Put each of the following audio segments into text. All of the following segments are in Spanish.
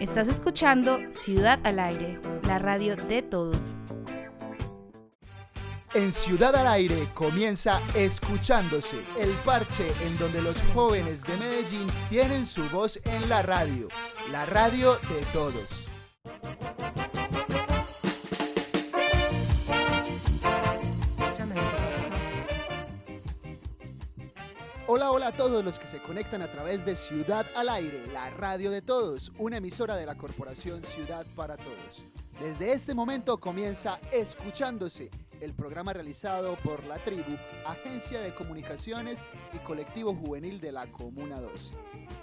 Estás escuchando Ciudad al Aire, la radio de todos. En Ciudad al Aire comienza Escuchándose, el parche en donde los jóvenes de Medellín tienen su voz en la radio, la radio de todos. Todos los que se conectan a través de Ciudad al Aire, la radio de todos, una emisora de la Corporación Ciudad para Todos. Desde este momento comienza Escuchándose, el programa realizado por La Tribu, Agencia de Comunicaciones y Colectivo Juvenil de la Comuna 2.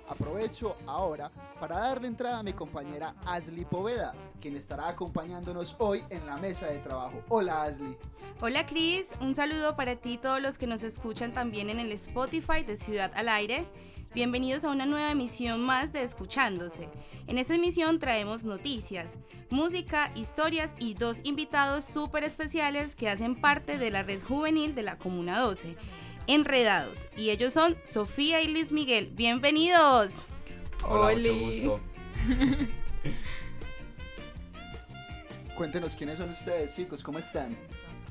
Aprovecho ahora para darle entrada a mi compañera Asli Poveda, quien estará acompañándonos hoy en la mesa de trabajo. Hola Asli. Hola Cris, un saludo para ti y todos los que nos escuchan también en el Spotify de Ciudad al Aire. Bienvenidos a una nueva emisión más de Escuchándose. En esta emisión traemos noticias, música, historias y dos invitados súper especiales que hacen parte de la red juvenil de la Comuna 12, Enredados. Y ellos son Sofía y Luis Miguel. Bienvenidos. Hola, mucho gusto. Cuéntenos quiénes son ustedes, chicos, ¿cómo están?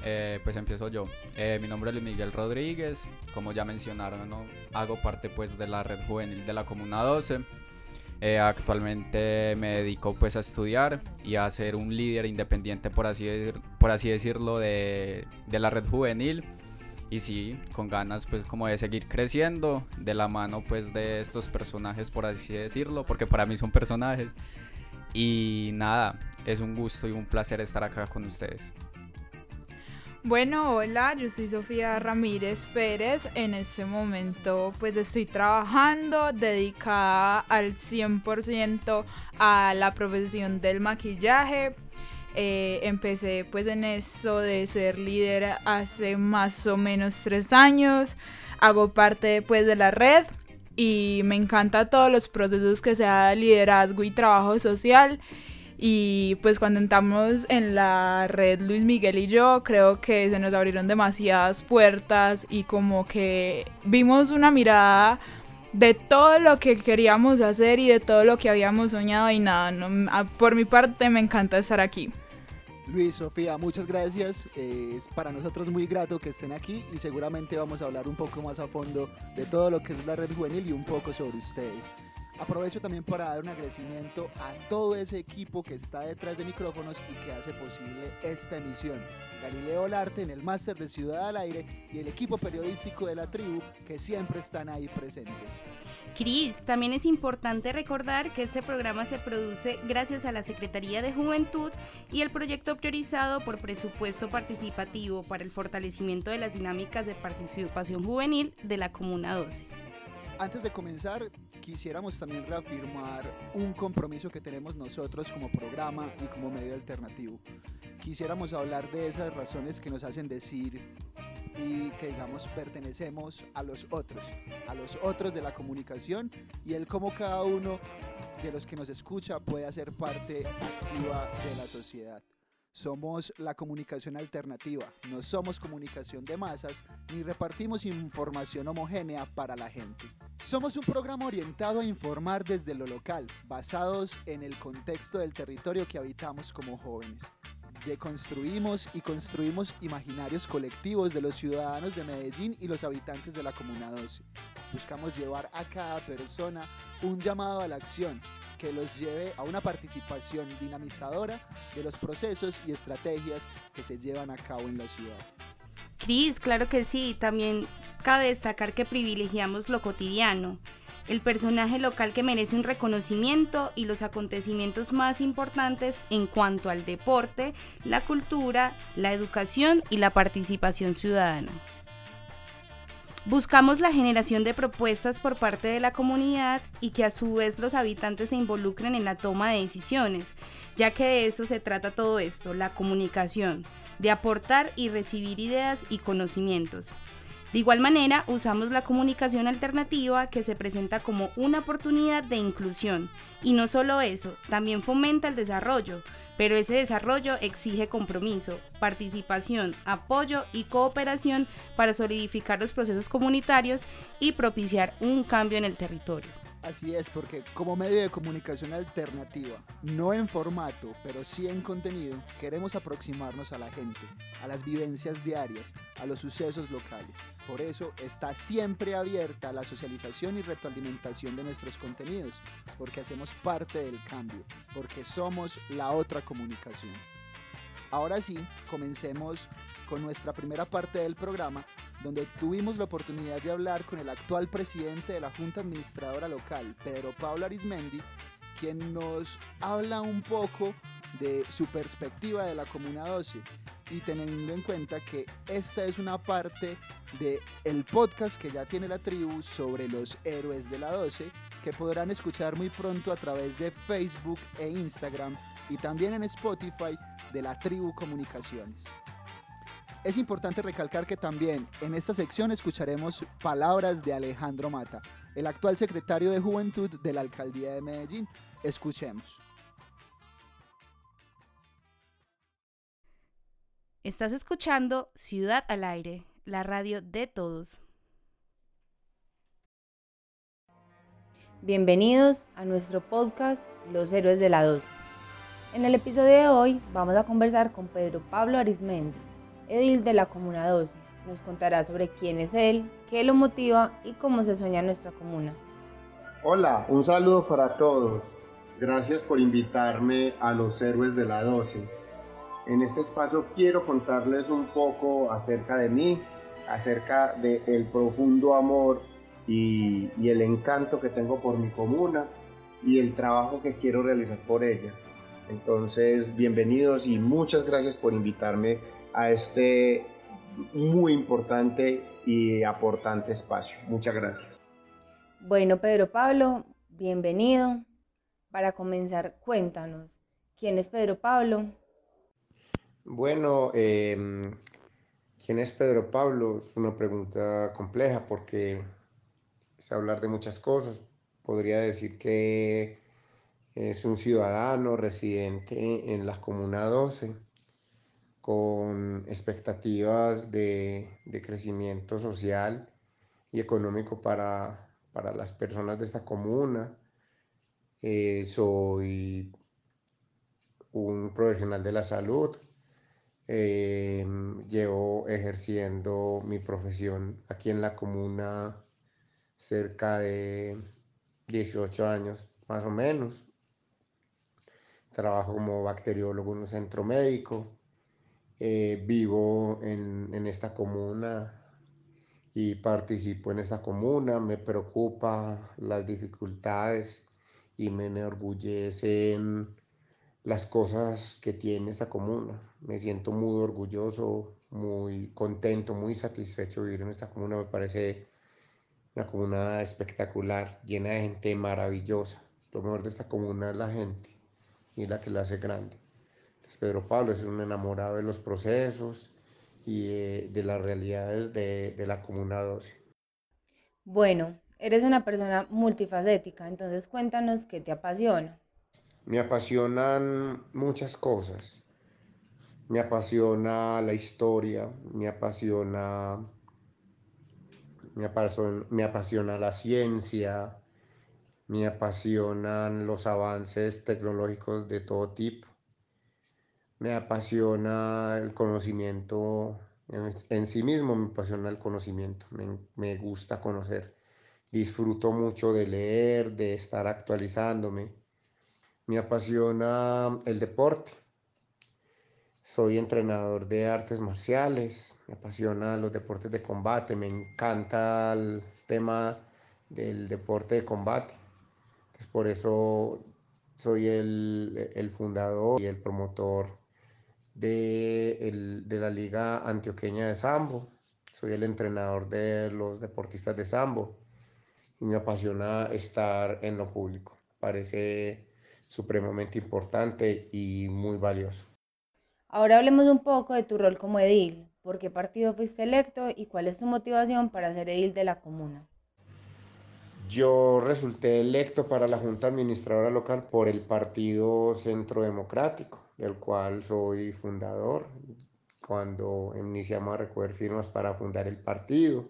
Eh, pues empiezo yo. Eh, mi nombre es Miguel Rodríguez. Como ya mencionaron, hago parte pues de la red juvenil de la Comuna 12. Eh, actualmente me dedico pues a estudiar y a ser un líder independiente por así, por así decirlo de, de la red juvenil y sí, con ganas pues como de seguir creciendo de la mano pues de estos personajes por así decirlo, porque para mí son personajes. Y nada, es un gusto y un placer estar acá con ustedes. Bueno, hola, yo soy Sofía Ramírez Pérez. En este momento pues estoy trabajando dedicada al 100% a la profesión del maquillaje. Eh, empecé pues en eso de ser líder hace más o menos tres años. Hago parte pues de la red y me encanta todos los procesos que sea liderazgo y trabajo social. Y pues cuando entramos en la red Luis Miguel y yo, creo que se nos abrieron demasiadas puertas y como que vimos una mirada de todo lo que queríamos hacer y de todo lo que habíamos soñado y nada, por mi parte me encanta estar aquí. Luis, Sofía, muchas gracias. Eh, es para nosotros muy grato que estén aquí y seguramente vamos a hablar un poco más a fondo de todo lo que es la red juvenil y un poco sobre ustedes. Aprovecho también para dar un agradecimiento a todo ese equipo que está detrás de micrófonos y que hace posible esta emisión. Galileo Larte en el máster de Ciudad al Aire y el equipo periodístico de la tribu que siempre están ahí presentes. Cris, también es importante recordar que este programa se produce gracias a la Secretaría de Juventud y el proyecto priorizado por presupuesto participativo para el fortalecimiento de las dinámicas de participación juvenil de la Comuna 12. Antes de comenzar, quisiéramos también reafirmar un compromiso que tenemos nosotros como programa y como medio alternativo. Quisiéramos hablar de esas razones que nos hacen decir y que digamos pertenecemos a los otros, a los otros de la comunicación y el cómo cada uno de los que nos escucha puede hacer parte activa de la sociedad. Somos la comunicación alternativa, no somos comunicación de masas ni repartimos información homogénea para la gente. Somos un programa orientado a informar desde lo local, basados en el contexto del territorio que habitamos como jóvenes. Deconstruimos y construimos imaginarios colectivos de los ciudadanos de Medellín y los habitantes de la Comuna 12. Buscamos llevar a cada persona un llamado a la acción que los lleve a una participación dinamizadora de los procesos y estrategias que se llevan a cabo en la ciudad. Cris, claro que sí, también cabe destacar que privilegiamos lo cotidiano, el personaje local que merece un reconocimiento y los acontecimientos más importantes en cuanto al deporte, la cultura, la educación y la participación ciudadana. Buscamos la generación de propuestas por parte de la comunidad y que a su vez los habitantes se involucren en la toma de decisiones, ya que de eso se trata todo esto, la comunicación, de aportar y recibir ideas y conocimientos. De igual manera, usamos la comunicación alternativa que se presenta como una oportunidad de inclusión. Y no solo eso, también fomenta el desarrollo, pero ese desarrollo exige compromiso, participación, apoyo y cooperación para solidificar los procesos comunitarios y propiciar un cambio en el territorio. Así es, porque como medio de comunicación alternativa, no en formato, pero sí en contenido, queremos aproximarnos a la gente, a las vivencias diarias, a los sucesos locales. Por eso está siempre abierta la socialización y retroalimentación de nuestros contenidos, porque hacemos parte del cambio, porque somos la otra comunicación. Ahora sí, comencemos con nuestra primera parte del programa, donde tuvimos la oportunidad de hablar con el actual presidente de la Junta Administradora Local, Pedro Pablo Arismendi, quien nos habla un poco de su perspectiva de la Comuna 12 y teniendo en cuenta que esta es una parte del el podcast que ya tiene la tribu sobre los héroes de la 12 que podrán escuchar muy pronto a través de Facebook e Instagram y también en Spotify de la tribu Comunicaciones. Es importante recalcar que también en esta sección escucharemos palabras de Alejandro Mata, el actual secretario de Juventud de la Alcaldía de Medellín. Escuchemos. Estás escuchando Ciudad al Aire, la radio de todos. Bienvenidos a nuestro podcast Los Héroes de la 12. En el episodio de hoy vamos a conversar con Pedro Pablo Arismendi, edil de la Comuna 12. Nos contará sobre quién es él, qué lo motiva y cómo se sueña nuestra comuna. Hola, un saludo para todos. Gracias por invitarme a los héroes de la 12. En este espacio quiero contarles un poco acerca de mí, acerca del profundo amor y, y el encanto que tengo por mi comuna y el trabajo que quiero realizar por ella. Entonces, bienvenidos y muchas gracias por invitarme a este muy importante y aportante espacio. Muchas gracias. Bueno, Pedro Pablo, bienvenido. Para comenzar, cuéntanos, ¿quién es Pedro Pablo? Bueno, eh, ¿quién es Pedro Pablo? Es una pregunta compleja porque es hablar de muchas cosas. Podría decir que es un ciudadano residente en la Comuna 12 con expectativas de, de crecimiento social y económico para, para, las personas de esta comuna. Eh, soy un profesional de la salud. Eh, llevo ejerciendo mi profesión aquí en la comuna cerca de 18 años más o menos. Trabajo como bacteriólogo en un centro médico eh, vivo en, en, esta comuna y participo en esta comuna, me preocupa las dificultades y me enorgullecen las cosas que tiene esta comuna. Me siento muy orgulloso, muy contento, muy satisfecho de vivir en esta comuna. Me parece una comuna espectacular, llena de gente maravillosa. Lo mejor de esta comuna es la gente y la que la hace grande. Pedro Pablo es un enamorado de los procesos y de, las realidades de, de la Comuna 12. Bueno, eres una persona multifacética, entonces cuéntanos qué te apasiona. Me apasionan muchas cosas. Me apasiona la historia, me apasiona, me apasiona, me apasiona la ciencia, me apasionan los avances tecnológicos de todo tipo me apasiona el conocimiento en, sí mismo, me apasiona el conocimiento, me, me, gusta conocer. Disfruto mucho de leer, de estar actualizándome. Me apasiona el deporte. Soy entrenador de artes marciales, me apasiona los deportes de combate, me encanta el tema del deporte de combate. Entonces, por eso soy el, el fundador y el promotor de, el, de la Liga Antioqueña de Sambo. Soy el entrenador de los deportistas de Sambo y me apasiona estar en lo público. Parece supremamente importante y muy valioso. Ahora hablemos un poco de tu rol como edil. ¿Por qué partido fuiste electo y cuál es tu motivación para ser edil de la comuna? Yo resulté electo para la Junta Administradora Local por el Partido Centro Democrático del cual soy fundador. Cuando iniciamos a recoger firmas para fundar el partido,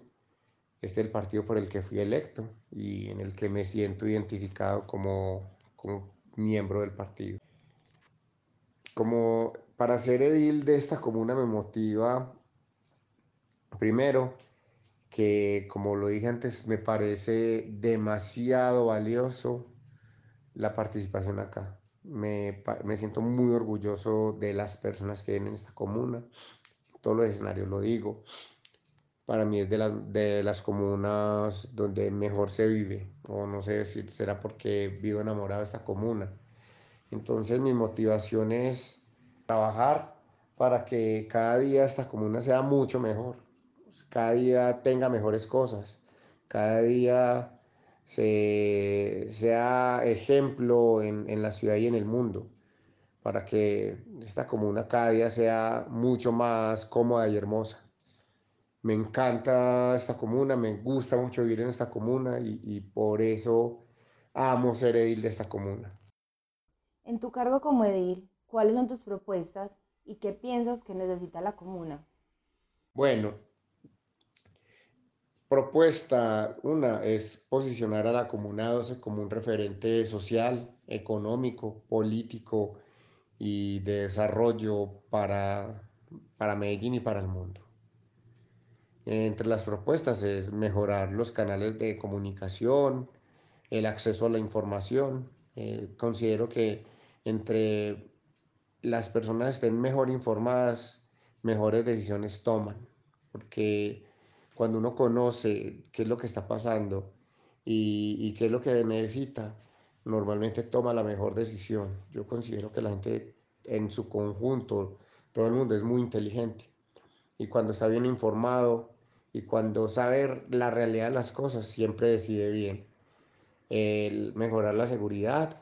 este es el partido por el que fui electo y en el que me siento identificado como, como miembro del partido. Como para ser edil de esta comuna me motiva, primero, que como lo dije antes, me parece demasiado valioso la participación acá. Me, me, siento muy orgulloso de las personas que vienen en esta comuna. Todos los escenarios lo digo. Para mí es de, las de las comunas donde mejor se vive. O no sé si será porque vivo enamorado de esta comuna. Entonces mi motivación es trabajar para que cada día esta comuna sea mucho mejor. Cada día tenga mejores cosas. Cada día se, sea ejemplo en, en, la ciudad y en el mundo, para que esta comuna cada día sea mucho más cómoda y hermosa. Me encanta esta comuna, me gusta mucho vivir en esta comuna y, y por eso amo ser edil de esta comuna. En tu cargo como edil, ¿cuáles son tus propuestas y qué piensas que necesita la comuna? Bueno, propuesta, una es posicionar a la Comuna 12 como un referente social, económico, político y de desarrollo para, para Medellín y para el mundo. Entre las propuestas es mejorar los canales de comunicación, el acceso a la información. Eh, considero que entre las personas estén mejor informadas, mejores decisiones toman, porque cuando uno conoce qué es lo que está pasando y, qué es lo que necesita, normalmente toma la mejor decisión. Yo considero que la gente en su conjunto, todo el mundo es muy inteligente y cuando está bien informado y cuando sabe la realidad de las cosas, siempre decide bien. El mejorar la seguridad,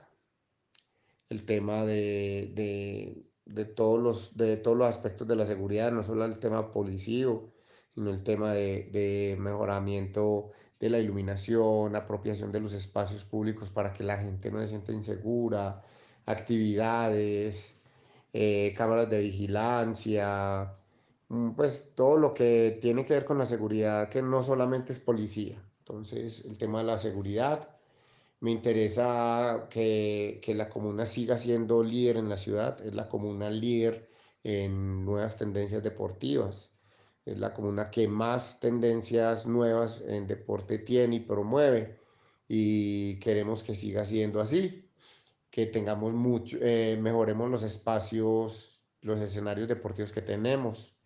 el tema de, de, todos los, de todos los aspectos de la seguridad, no solo el tema policío, sino el tema de, mejoramiento de la iluminación, apropiación de los espacios públicos para que la gente no se sienta insegura, actividades, eh, cámaras de vigilancia, mm, pues todo lo que tiene que ver con la seguridad, que no solamente es policía. Entonces, el tema de la seguridad, me interesa que, que la comuna siga siendo líder en la ciudad, es la comuna líder en nuevas tendencias deportivas es la comuna que más tendencias nuevas en deporte tiene y promueve y queremos que siga siendo así, que tengamos mucho, eh, mejoremos los espacios, los escenarios deportivos que tenemos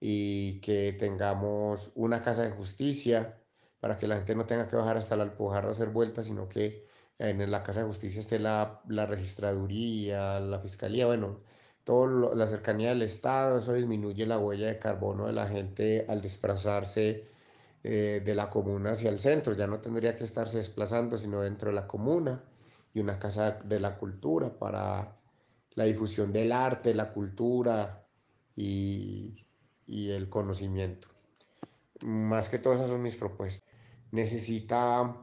y que tengamos una casa de justicia para que la gente no tenga que bajar hasta la Alpujarra a hacer vueltas, sino que en la casa de justicia esté la, la registraduría, la fiscalía, bueno, toda la cercanía del Estado, eso disminuye la huella de carbono de la gente al desplazarse eh, de la comuna hacia el centro, ya no tendría que estarse desplazando sino dentro de la comuna y una casa de la cultura para la difusión del arte, la cultura y, y el conocimiento. Más que todo esas son mis propuestas. Necesita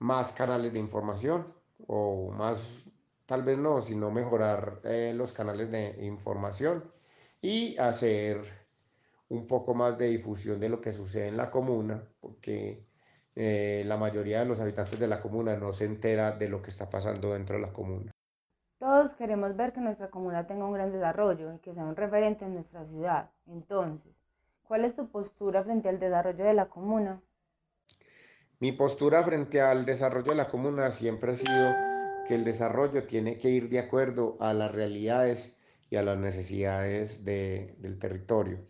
más canales de información o más tal vez no, sino mejorar eh, los canales de información y hacer un poco más de difusión de lo que sucede en la comuna, porque eh, la mayoría de los habitantes de la comuna no se entera de lo que está pasando dentro de la comuna. Todos queremos ver que nuestra comuna tenga un gran desarrollo y que sea un referente en nuestra ciudad. Entonces, ¿cuál es tu postura frente al desarrollo de la comuna? Mi postura frente al desarrollo de la comuna siempre ha sido que el desarrollo tiene que ir de acuerdo a las realidades y a las necesidades del territorio.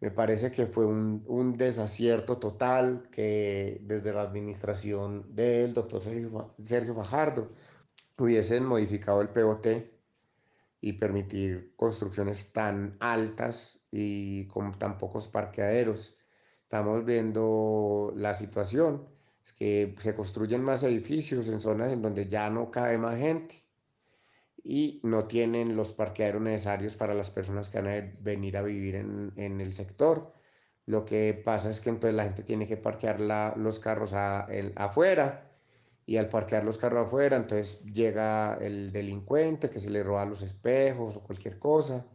Me parece que fue un, desacierto total que desde la administración del doctor Sergio, Sergio Fajardo hubiesen modificado el POT y permitir construcciones tan altas y con tan pocos parqueaderos. Estamos viendo la situación que se construyen más edificios en zonas en donde ya no cabe más gente y no tienen los parqueaderos necesarios para las personas que van a venir a vivir en, en el sector. Lo que pasa es que entonces la gente tiene que parquear la, los carros a, el, afuera y al parquear los carros afuera, entonces llega el delincuente que se le roba los espejos o cualquier cosa,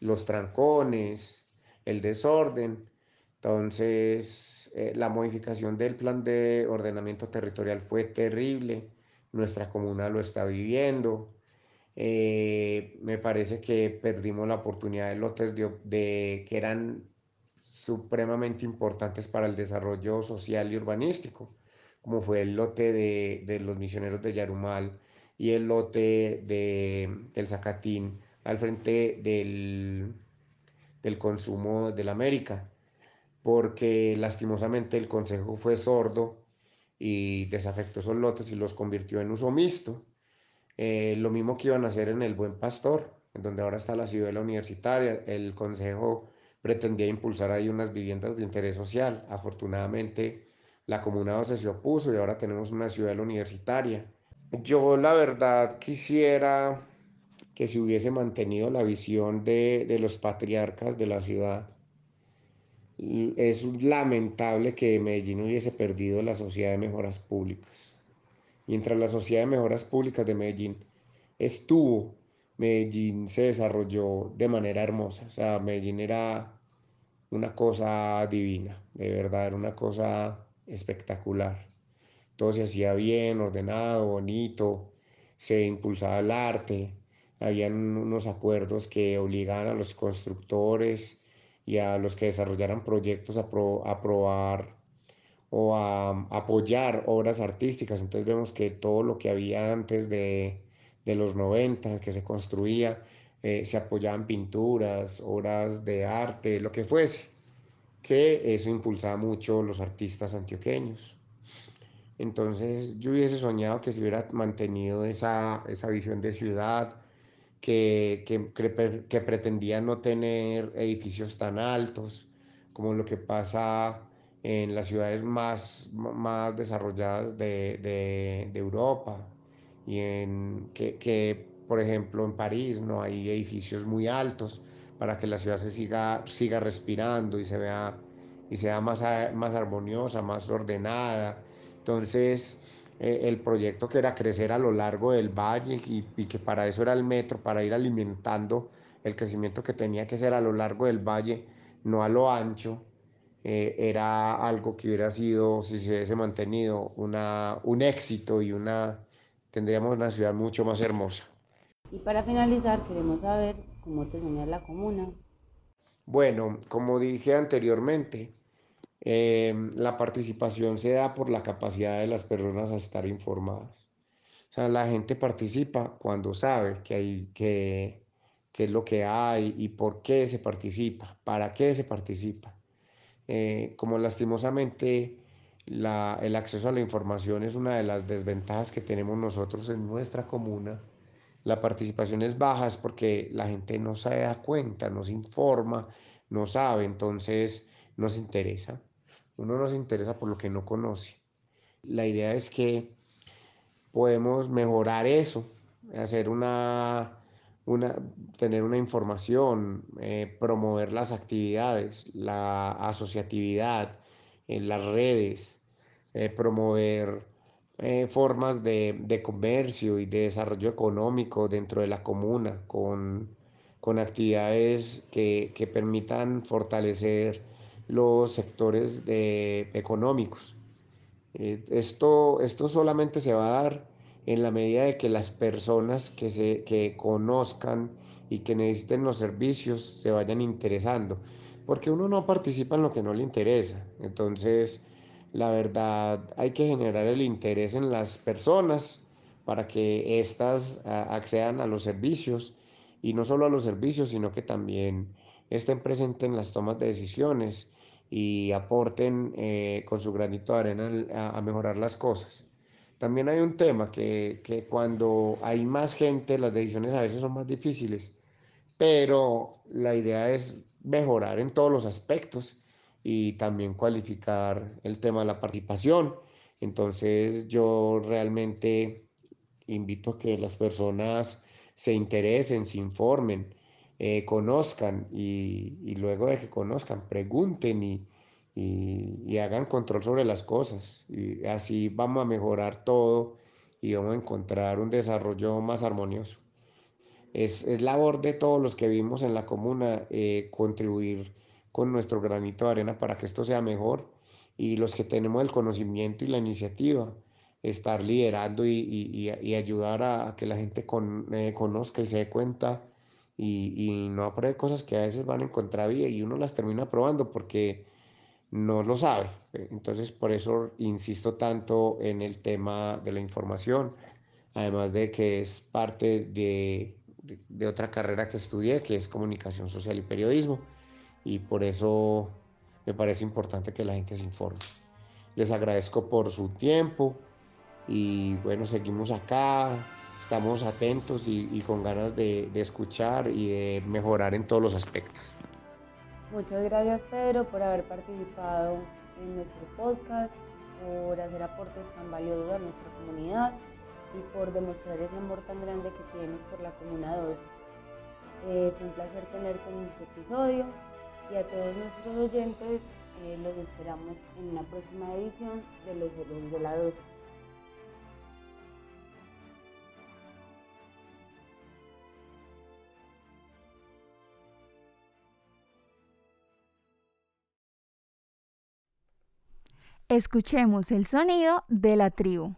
los trancones, el desorden. Entonces eh, la modificación del plan de ordenamiento territorial fue terrible, nuestra comuna lo está viviendo. Eh, me parece que perdimos la oportunidad de lotes de, que eran supremamente importantes para el desarrollo social y urbanístico, como fue el lote de, de los misioneros de Yarumal y el lote de, del Zacatín al frente del, del consumo del América, porque lastimosamente el Consejo fue sordo y desafectó esos lotes y los convirtió en uso mixto. Eh, lo mismo que iban a hacer en el Buen Pastor, en donde ahora está la ciudad universitaria. El Consejo pretendía impulsar ahí unas viviendas de interés social. Afortunadamente, la Comuna se opuso y ahora tenemos una ciudad universitaria. Yo la verdad quisiera que se hubiese mantenido la visión de, de los patriarcas de la ciudad. Es lamentable que Medellín hubiese perdido la Sociedad de Mejoras Públicas. Mientras la Sociedad de Mejoras Públicas de Medellín estuvo, Medellín se desarrolló de manera hermosa. O sea, Medellín era una cosa divina, de verdad, era una cosa espectacular. Todo se hacía bien, ordenado, bonito, se impulsaba el arte, habían unos acuerdos que obligaban a los constructores y a los que desarrollaran proyectos a, aprobar o a, apoyar obras artísticas. Entonces vemos que todo lo que había antes de, de los 90, que se construía, eh, se apoyaban pinturas, obras de arte, lo que fuese, que eso impulsaba mucho los artistas antioqueños. Entonces yo hubiese soñado que se hubiera mantenido esa, esa visión de ciudad, que, que, que, pretendía no tener edificios tan altos como lo que pasa en las ciudades más, más desarrolladas de, de, de Europa y en que, que, por ejemplo en París no hay edificios muy altos para que la ciudad se siga, siga respirando y se vea y sea más, más armoniosa, más ordenada. Entonces, eh, el proyecto que era crecer a lo largo del valle y, que para eso era el metro, para ir alimentando el crecimiento que tenía que ser a lo largo del valle, no a lo ancho, eh, era algo que hubiera sido, si se hubiese mantenido, una, un éxito y una, tendríamos una ciudad mucho más hermosa. Y para finalizar, queremos saber cómo te sueñas la comuna. Bueno, como dije anteriormente, Em, la participación se da por la capacidad de las personas a estar informadas. O sea, la gente participa cuando sabe que hay, que, qué es lo que hay y por qué se participa, para qué se participa. Eh, como lastimosamente la, el acceso a la información es una de las desventajas que tenemos nosotros en nuestra comuna, la participación es baja es porque la gente no se da cuenta, no se informa, no sabe, entonces no se interesa. Uno no se interesa por lo que no conoce. La idea es que podemos mejorar eso, hacer una, una tener una información, eh, promover las actividades, la asociatividad en las redes, eh, promover eh, formas de, de, comercio y de desarrollo económico dentro de la comuna con, con actividades que, que permitan fortalecer los sectores económicos. Eh, esto, esto solamente se va a dar en la medida de que las personas que, se, que conozcan y que necesiten los servicios se vayan interesando, porque uno no participa en lo que no le interesa. Entonces, la verdad, hay que generar el interés en las personas para que éstas accedan a los servicios y no solo a los servicios, sino que también estén presentes en las tomas de decisiones y aporten eh, con su granito de arena a, mejorar las cosas. También hay un tema que, que, cuando hay más gente las decisiones a veces son más difíciles, pero la idea es mejorar en todos los aspectos y también cualificar el tema de la participación. Entonces yo realmente invito a que las personas se interesen, se informen, eh, conozcan y, luego de que conozcan, pregunten y, hagan control sobre las cosas. Y así vamos a mejorar todo y vamos a encontrar un desarrollo más armonioso. Es, es labor de todos los que vivimos en la comuna eh, contribuir con nuestro granito de arena para que esto sea mejor y los que tenemos el conocimiento y la iniciativa, estar liderando y, ayudar a, que la gente eh, conozca y se dé cuenta y, no apruebe cosas que a veces van en contravía y uno las termina aprobando porque no lo sabe. Entonces, por eso insisto tanto en el tema de la información, además de que es parte de, de otra carrera que estudié, que es comunicación social y periodismo, y por eso me parece importante que la gente se informe. Les agradezco por su tiempo y bueno, seguimos acá, estamos atentos y, con ganas de, escuchar y de mejorar en todos los aspectos. Muchas gracias Pedro por haber participado en nuestro podcast, por hacer aportes tan valiosos a nuestra comunidad y por demostrar ese amor tan grande que tienes por la Comuna 2. Eh, fue un placer tenerte en nuestro episodio y a todos nuestros oyentes eh, los esperamos en una próxima edición de Los Héroes de la 12. Escuchemos el sonido de la tribu.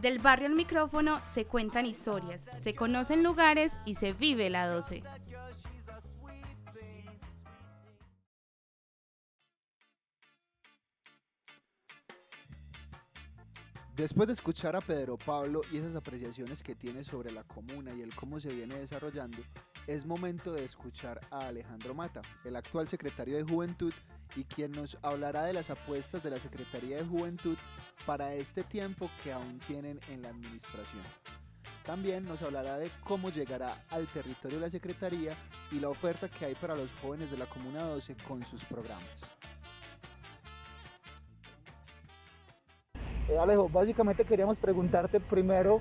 Del barrio al micrófono se cuentan historias, se conocen lugares y se vive la 12. Después de escuchar a Pedro Pablo y esas apreciaciones que tiene sobre la comuna y el cómo se viene desarrollando, es momento de escuchar a Alejandro Mata, el actual secretario de Juventud y quien nos hablará de las apuestas de la Secretaría de Juventud para este tiempo que aún tienen en la administración. También nos hablará de cómo llegará al territorio de la Secretaría y la oferta que hay para los jóvenes de la Comuna 12 con sus programas. Eh, Alejo, básicamente queríamos preguntarte primero,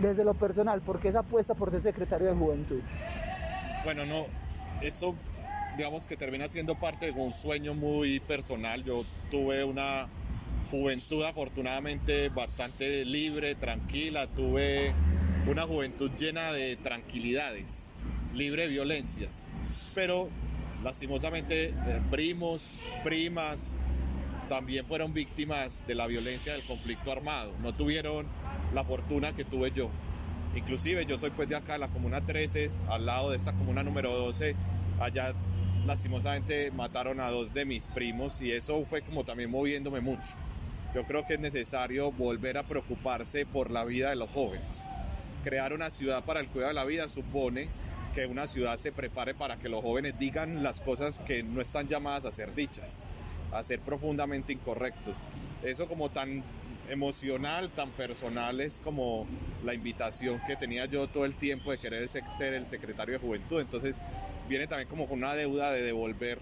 desde lo personal, ¿por qué esa apuesta por ser secretario de Juventud? Bueno, no, eso digamos que termina siendo parte de un sueño muy personal. Yo tuve una juventud afortunadamente bastante libre, tranquila, tuve una juventud llena de tranquilidades, libre de violencias, pero lastimosamente eh, primos, primas, también fueron víctimas de la violencia del conflicto armado. No tuvieron la fortuna que tuve yo. Inclusive yo soy pues de acá, la comuna 13, al lado de esta comuna número 12, allá lastimosamente mataron a dos de mis primos y eso fue como también moviéndome mucho. Yo creo que es necesario volver a preocuparse por la vida de los jóvenes. Crear una ciudad para el cuidado de la vida supone que una ciudad se prepare para que los jóvenes digan las cosas que no están llamadas a ser dichas, a ser profundamente incorrectos. Eso como tan emocional, tan personal es como la invitación que tenía yo todo el tiempo de querer ser el secretario de juventud. Entonces viene también como con una deuda de devolver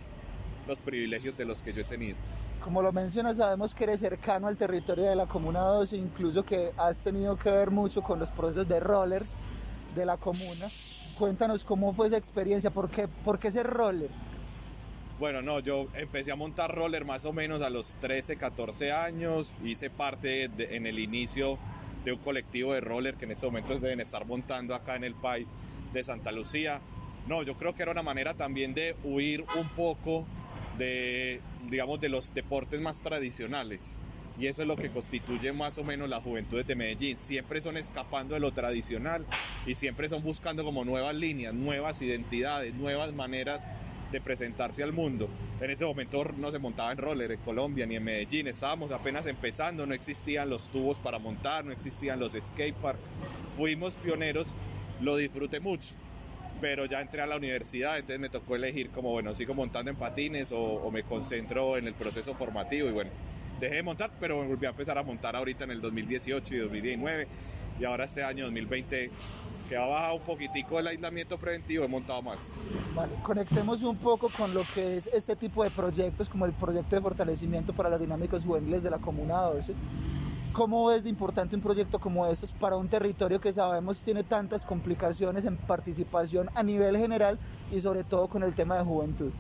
los privilegios de los que yo he tenido. Como lo mencionas, sabemos que eres cercano al territorio de la Comuna 12, incluso que has tenido que ver mucho con los procesos de rollers de la comuna. Cuéntanos cómo fue esa experiencia, por qué, por qué ser roller. Bueno, no, yo empecé a montar roller más o menos a los 13, 14 años. Hice parte en el inicio de un colectivo de roller que en estos momentos deben estar montando acá en el PAI de Santa Lucía. No, yo creo que era una manera también de huir un poco de, digamos, de los deportes más tradicionales. Y eso es lo que constituye más o menos la juventud de Medellín. Siempre son escapando de lo tradicional y siempre son buscando como nuevas líneas, nuevas identidades, nuevas maneras de presentarse al mundo. En ese momento no se montaba en roller en Colombia ni en Medellín, estábamos apenas empezando, no existían los tubos para montar, no existían los skateparks. Fuimos pioneros, lo disfruté mucho, pero ya entré a la universidad, entonces me tocó elegir como, bueno, sigo montando en patines o, o me concentro en el proceso formativo y bueno, dejé de montar, pero volví a empezar a montar ahorita en el 2018 y 2019 y ahora este año 2020 que ha bajado un poquitico el aislamiento preventivo, he montado más. Vale, conectemos un poco con lo que es este tipo de proyectos, como el proyecto de fortalecimiento para las dinámicas juveniles de la Comuna 12. ¿Cómo es de importante un proyecto como estos para un territorio que sabemos tiene tantas complicaciones en participación a nivel general y sobre todo con el tema de juventud?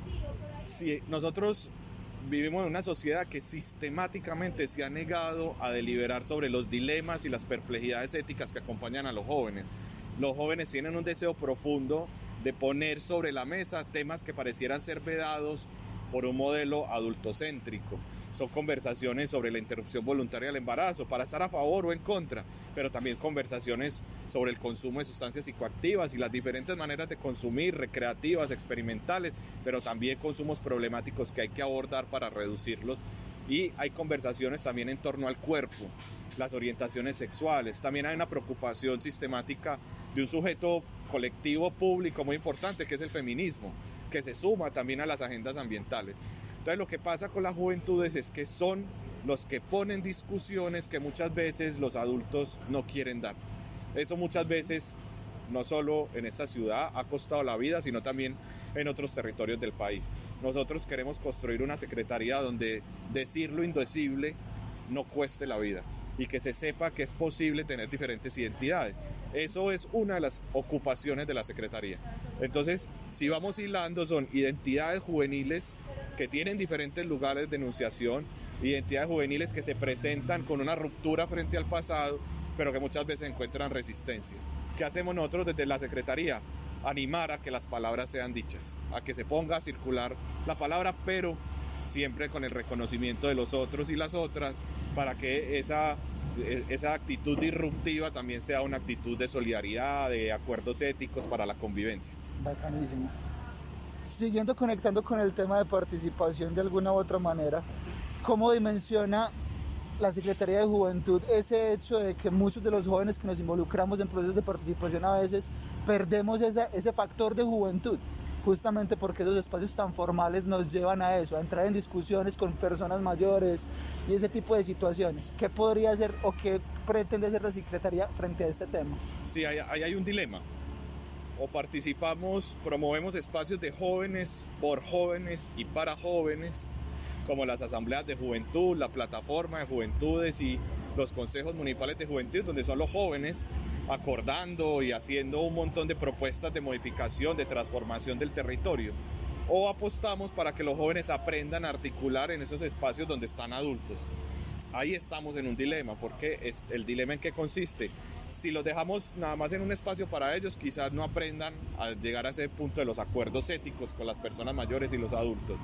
Sí, nosotros vivimos en una sociedad que sistemáticamente se ha negado a deliberar sobre los dilemas y las perplejidades éticas que acompañan a los jóvenes los jóvenes tienen un deseo profundo de poner sobre la mesa temas que parecieran ser vedados por un modelo adultocéntrico. Son conversaciones sobre la interrupción voluntaria del embarazo, para estar a favor o en contra, pero también conversaciones sobre el consumo de sustancias psicoactivas y las diferentes maneras de consumir, recreativas, experimentales, pero también consumos problemáticos que hay que abordar para reducirlos. Y hay conversaciones también en torno al cuerpo, las orientaciones sexuales. También hay una preocupación sistemática de un sujeto colectivo público muy importante que es el feminismo, que se suma también a las agendas ambientales. Entonces lo que pasa con las juventudes es que son los que ponen discusiones que muchas veces los adultos no quieren dar. Eso muchas veces, no solo en esta ciudad, ha costado la vida, sino también en otros territorios del país. Nosotros queremos construir una secretaría donde decir lo indecible no cueste la vida y que se sepa que es posible tener diferentes identidades. Eso es una de las ocupaciones de la Secretaría. Entonces, si vamos hilando, son identidades juveniles que tienen diferentes lugares de enunciación, identidades juveniles que se presentan con una ruptura frente al pasado, pero que muchas veces encuentran resistencia. ¿Qué hacemos nosotros desde la Secretaría? Animar a que las palabras sean dichas, a que se ponga a circular la palabra, pero siempre con el reconocimiento de los otros y las otras, para que esa esa actitud disruptiva también sea una actitud de solidaridad, de acuerdos éticos para la convivencia. Bacanísimo. Siguiendo conectando con el tema de participación de alguna u otra manera, ¿cómo dimensiona la Secretaría de Juventud ese hecho de que muchos de los jóvenes que nos involucramos en procesos de participación a veces perdemos ese factor de juventud? justamente porque esos espacios tan formales nos llevan a eso, a entrar en discusiones con personas mayores y ese tipo de situaciones. ¿Qué podría hacer o qué pretende hacer la Secretaría frente a este tema? Sí, ahí hay, hay un dilema. O participamos, promovemos espacios de jóvenes, por jóvenes y para jóvenes, como las asambleas de juventud, la plataforma de juventudes y los consejos municipales de juventud, donde son los jóvenes acordando y haciendo un montón de propuestas de modificación, de transformación del territorio. O apostamos para que los jóvenes aprendan a articular en esos espacios donde están adultos. Ahí estamos en un dilema, porque es el dilema en qué consiste, si los dejamos nada más en un espacio para ellos, quizás no aprendan a llegar a ese punto de los acuerdos éticos con las personas mayores y los adultos.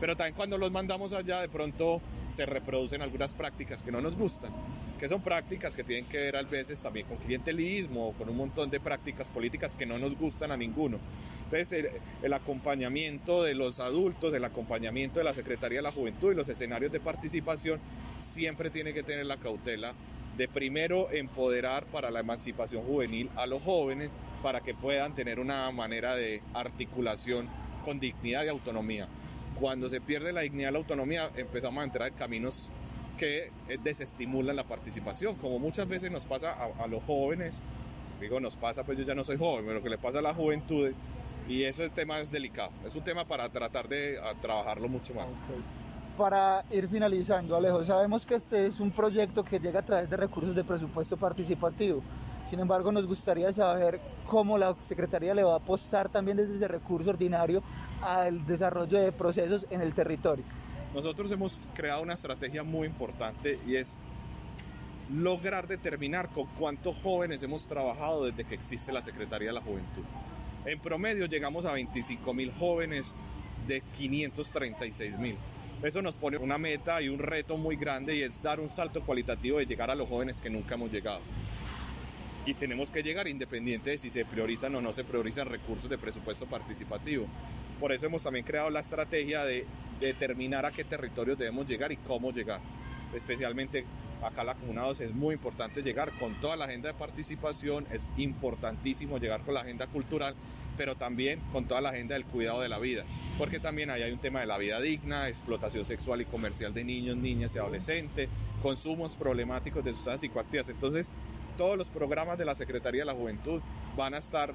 Pero también cuando los mandamos allá, de pronto se reproducen algunas prácticas que no nos gustan, que son prácticas que tienen que ver a veces también con clientelismo con un montón de prácticas políticas que no nos gustan a ninguno. Entonces, el, el acompañamiento de los adultos, el acompañamiento de la Secretaría de la Juventud y los escenarios de participación siempre tiene que tener la cautela de primero empoderar para la emancipación juvenil a los jóvenes para que puedan tener una manera de articulación con dignidad y autonomía. Cuando se pierde la dignidad y la autonomía empezamos a entrar en caminos que eh, desestimulan la participación, como muchas veces nos pasa a, los jóvenes, digo nos pasa, pues yo ya no soy joven, pero lo que le pasa a la juventud y ese tema es delicado, es un tema para tratar de trabajarlo mucho más. Para ir finalizando, Alejo, sabemos que este es un proyecto que llega a través de recursos de presupuesto participativo. Sin embargo, nos gustaría saber cómo la Secretaría le va a apostar también desde ese recurso ordinario al desarrollo de procesos en el territorio. Nosotros hemos creado una estrategia muy importante y es lograr determinar con cuántos jóvenes hemos trabajado desde que existe la Secretaría de la Juventud. En promedio llegamos a 25 mil jóvenes de 536 mil. Eso nos pone una meta y un reto muy grande y es dar un salto cualitativo de llegar a los jóvenes que nunca hemos llegado. Y tenemos que llegar independiente de si se priorizan o no se priorizan recursos de presupuesto participativo. Por eso hemos también creado la estrategia de determinar a qué territorios debemos llegar y cómo llegar. Especialmente acá la Comuna 2 es muy importante llegar con toda la agenda de participación, es importantísimo llegar con la agenda cultural, pero también con toda la agenda del cuidado de la vida, porque también ahí hay un tema de la vida digna, explotación sexual y comercial de niños, niñas y adolescentes, consumos problemáticos de sustancias psicoactivas. Entonces, todos los programas de la Secretaría de la Juventud van a estar,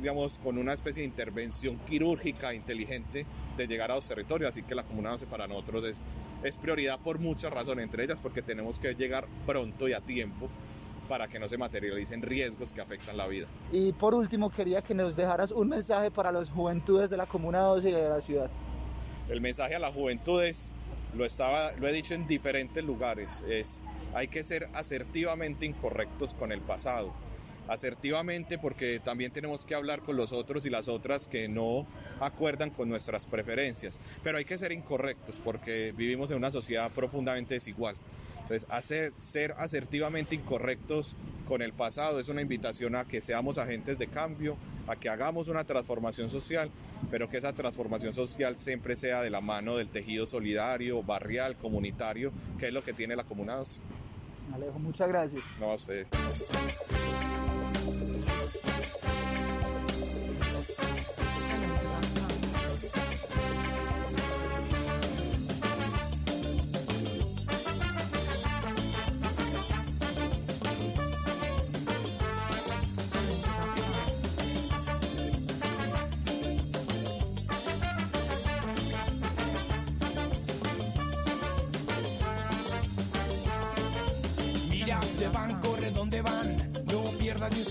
digamos, con una especie de intervención quirúrgica inteligente de llegar a los territorios, así que la Comuna 11 para nosotros es, es prioridad por muchas razones, entre ellas porque tenemos que llegar pronto y a tiempo para que no se materialicen riesgos que afectan la vida. Y por último, quería que nos dejaras un mensaje para las juventudes de la Comuna 12 y de la ciudad. El mensaje a las juventudes, lo, estaba, lo he dicho en diferentes lugares, es hay que ser asertivamente incorrectos con el pasado. Asertivamente porque también tenemos que hablar con los otros y las otras que no acuerdan con nuestras preferencias. Pero hay que ser incorrectos porque vivimos en una sociedad profundamente desigual. Entonces, hacer, ser asertivamente incorrectos con el pasado es una invitación a que seamos agentes de cambio, a que hagamos una transformación social, pero que esa transformación social siempre sea de la mano del tejido solidario, barrial, comunitario, que es lo que tiene la Comuna 12. Alejo, muchas gracias. No a ustedes.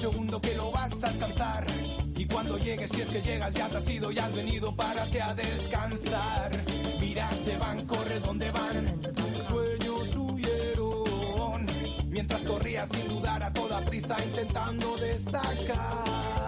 Segundo que lo vas a alcanzar. Y cuando llegues, si es que llegas, ya te has ido y has venido, párate a descansar. Mira, se van, corre donde van. Tus sueños huyeron. Mientras corrías sin dudar a toda prisa, intentando destacar.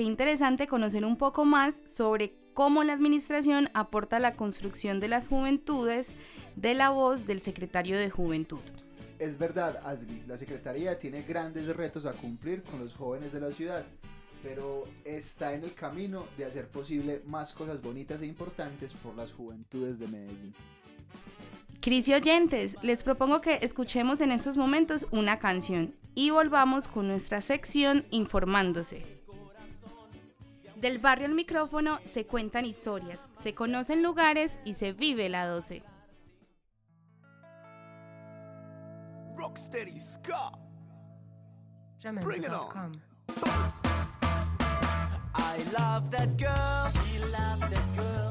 Qué interesante conocer un poco más sobre cómo la administración aporta a la construcción de las juventudes de la voz del secretario de Juventud. Es verdad, Asli, la Secretaría tiene grandes retos a cumplir con los jóvenes de la ciudad, pero está en el camino de hacer posible más cosas bonitas e importantes por las juventudes de Medellín. Cris y oyentes, les propongo que escuchemos en estos momentos una canción y volvamos con nuestra sección informándose. Del barrio al micrófono se cuentan historias, se conocen lugares y se vive la 12. Rocksteady ska. Bring it on. I love that girl.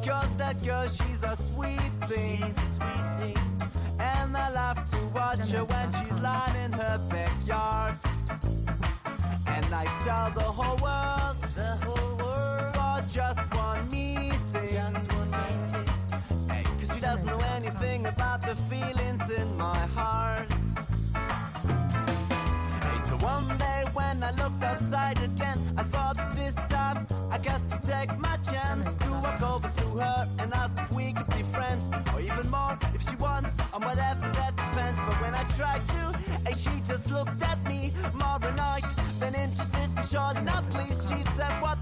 Cause that girl, she's a sweet thing. And I love to watch her when she's lying in her backyard. And I tell the whole world, world, for just one meeting. Hey, cause she doesn't know anything about the feelings in my heart. Hey, so one day when I looked outside again, I thought this time I got to take my chance to walk over to her and ask if we could be friends, or even more if she wants, or whatever that depends. But when I tried to, hey, she just looked at me more annoyed than interested. And surely not please, she said, "What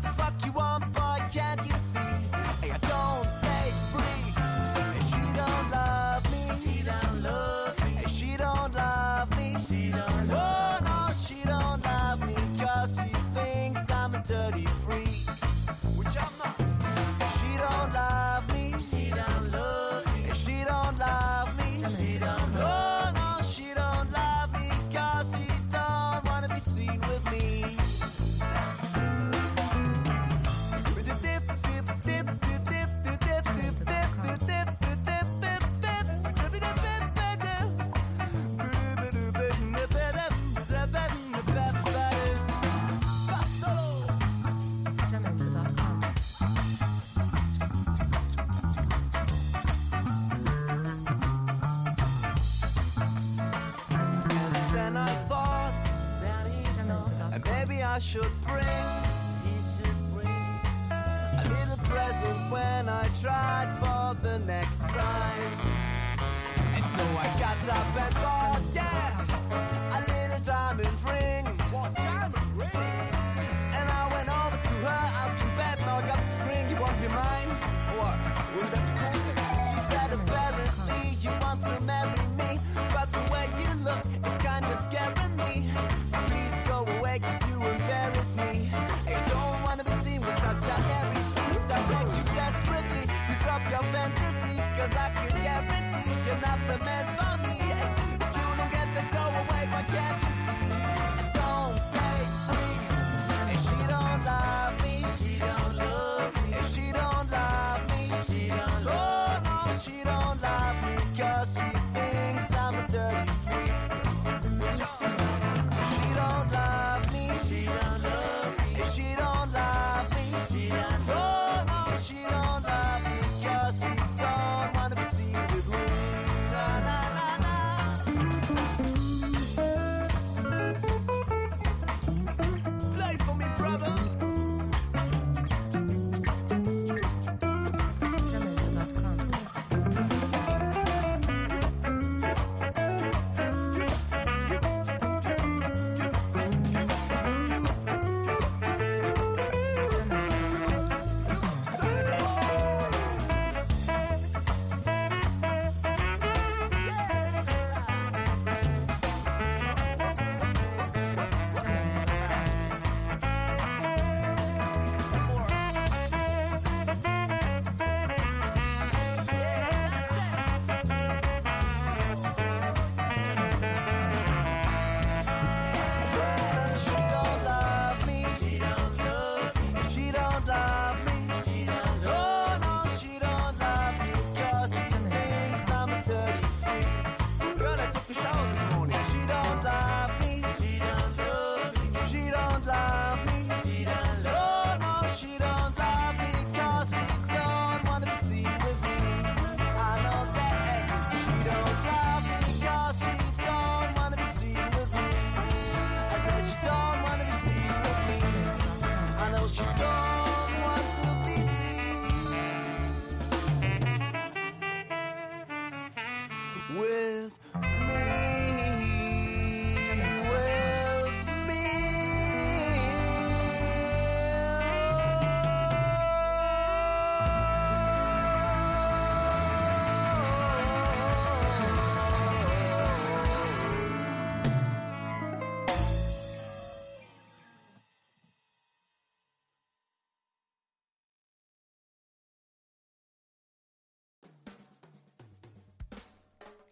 maybe I should bring a little present when I tried for the next time. And so I got up and bought, yeah,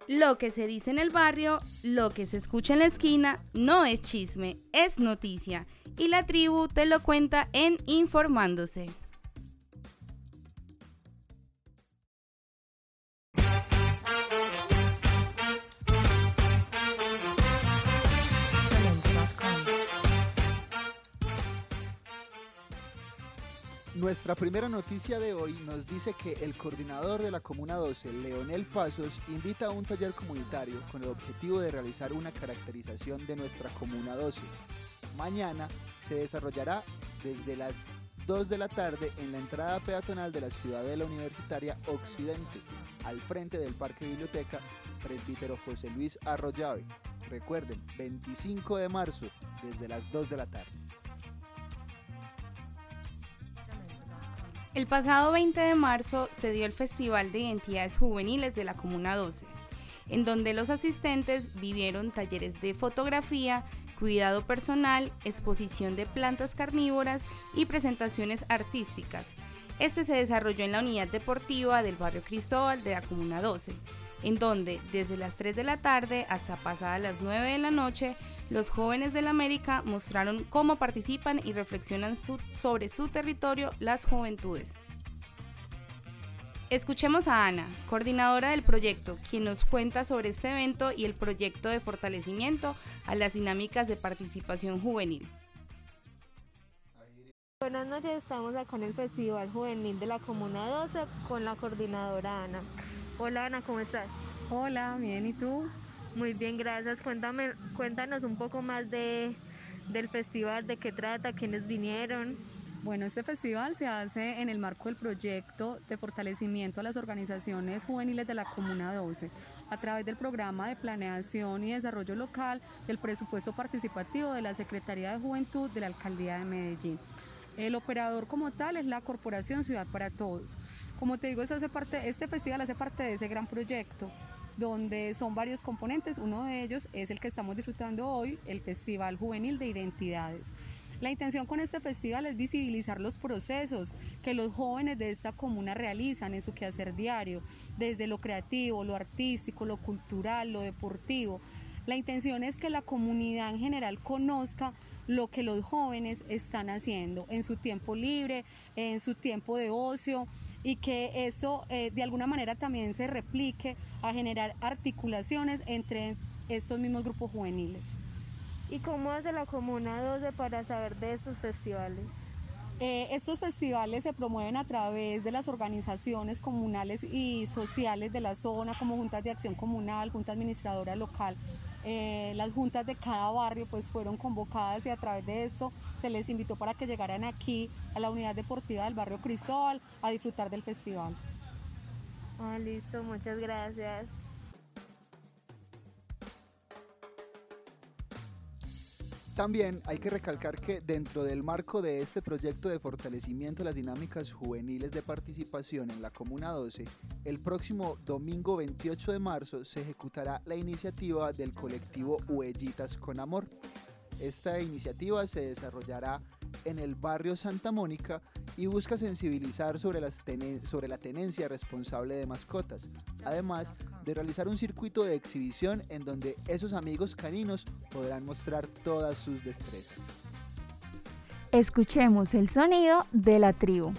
Lo que se dice en el barrio, lo que se escucha en la esquina, no es chisme, es noticia. Y la tribu te lo cuenta en Informándose. Nuestra primera noticia de hoy nos dice que el coordinador de la Comuna 12, Leonel Pasos, invita a un taller comunitario con el objetivo de realizar una caracterización de nuestra Comuna 12. Mañana se desarrollará desde las 2 de la tarde en la entrada peatonal de la Ciudadela Universitaria Occidente, al frente del Parque Biblioteca Presbítero José Luis Arroyave. Recuerden, 25 de marzo, desde las 2 de la tarde. El pasado 20 de marzo se dio el Festival de Identidades Juveniles de la Comuna 12, en donde los asistentes vivieron talleres de fotografía, cuidado personal, exposición de plantas carnívoras y presentaciones artísticas. Este se desarrolló en la unidad deportiva del barrio Cristóbal de la Comuna 12, en donde desde las 3 de la tarde hasta pasadas las 9 de la noche, los jóvenes de la América mostraron cómo participan y reflexionan su- sobre su territorio las juventudes. Escuchemos a Ana, coordinadora del proyecto, quien nos cuenta sobre este evento y el proyecto de fortalecimiento a las dinámicas de participación juvenil. Buenas noches, estamos acá en el Festival Juvenil de la Comuna 12 con la coordinadora Ana. Hola Ana, ¿cómo estás? Hola, bien, ¿y tú? Muy bien, gracias. Cuéntame, cuéntanos un poco más de, del festival, de qué trata, quiénes vinieron. Bueno, este festival se hace en el marco del proyecto de fortalecimiento a las organizaciones juveniles de la Comuna 12 a través del programa de planeación y desarrollo local del presupuesto participativo de la Secretaría de Juventud de la Alcaldía de Medellín. El operador como tal es la Corporación Ciudad para Todos. Como te digo, este festival hace parte de ese gran proyecto donde son varios componentes. Uno de ellos es el que estamos disfrutando hoy, el Festival Juvenil de Identidades. La intención con este festival es visibilizar los procesos que los jóvenes de esta comuna realizan en su quehacer diario, desde lo creativo, lo artístico, lo cultural, lo deportivo. La intención es que la comunidad en general conozca lo que los jóvenes están haciendo en su tiempo libre, en su tiempo de ocio y que eso eh, de alguna manera también se replique a generar articulaciones entre estos mismos grupos juveniles. ¿Y cómo hace la Comuna 12 para saber de estos festivales? Eh, estos festivales se promueven a través de las organizaciones comunales y sociales de la zona, como juntas de acción comunal, junta administradora local. Eh, las juntas de cada barrio pues fueron convocadas y a través de esto se les invitó para que llegaran aquí a la unidad deportiva del barrio Cristóbal a disfrutar del festival. Ah, listo, muchas gracias. También hay que recalcar que dentro del marco de este proyecto de fortalecimiento de las dinámicas juveniles de participación en la Comuna 12, el próximo domingo 28 de marzo se ejecutará la iniciativa del colectivo Huellitas con Amor. Esta iniciativa se desarrollará en el barrio Santa Mónica y busca sensibilizar sobre, la tenencia responsable de mascotas, además de realizar un circuito de exhibición en donde esos amigos caninos podrán mostrar todas sus destrezas. Escuchemos el sonido de la tribu.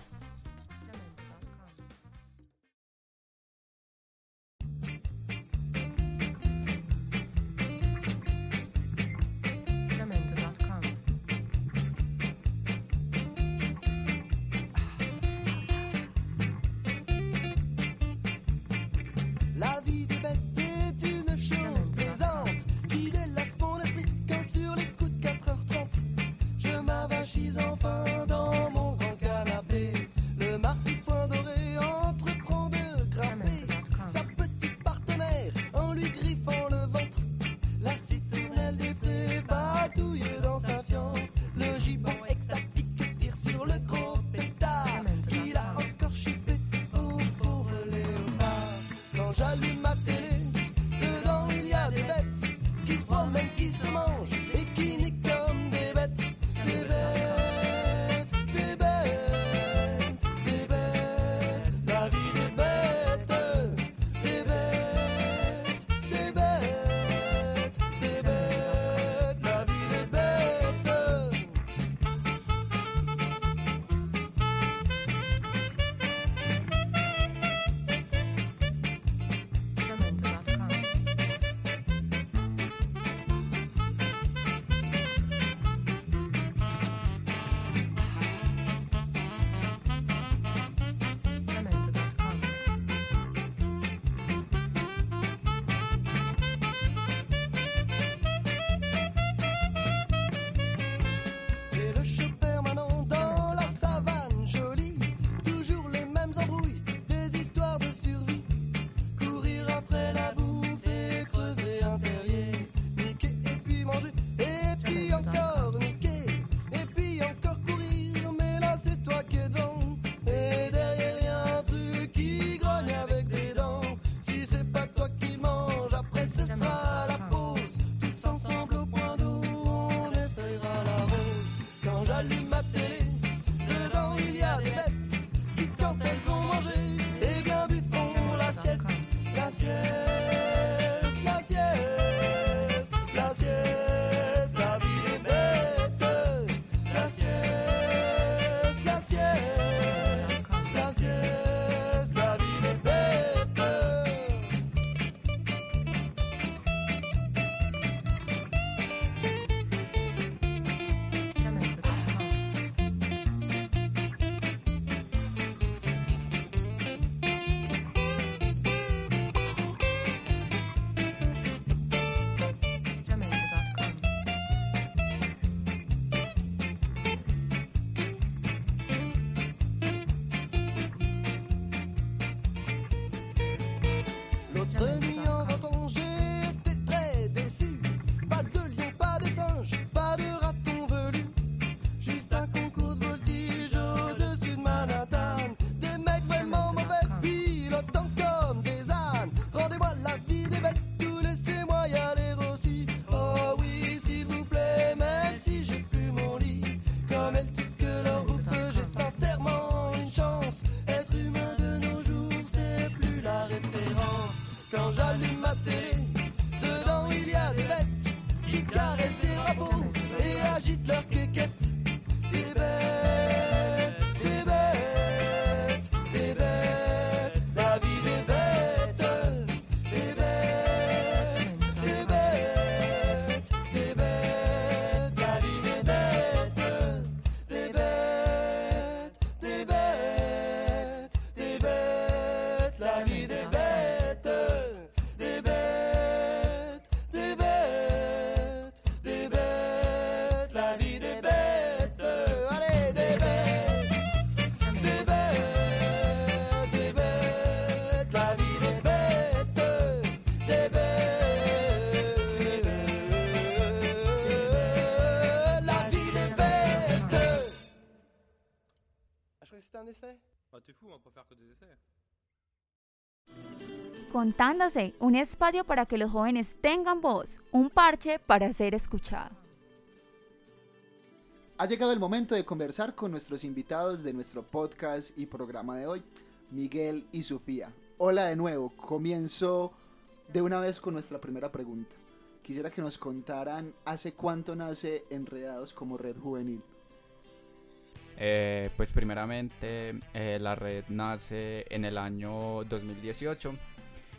Contándose, un espacio para que los jóvenes tengan voz, un parche para ser escuchado. Ha llegado el momento de conversar con nuestros invitados de nuestro podcast y programa de hoy, Miguel y Sofía. Hola de nuevo, comienzo de una vez con nuestra primera pregunta. Quisiera que nos contaran hace cuánto nace Enredados como Red Juvenil. Eh, pues primeramente eh, la red nace en el año 2018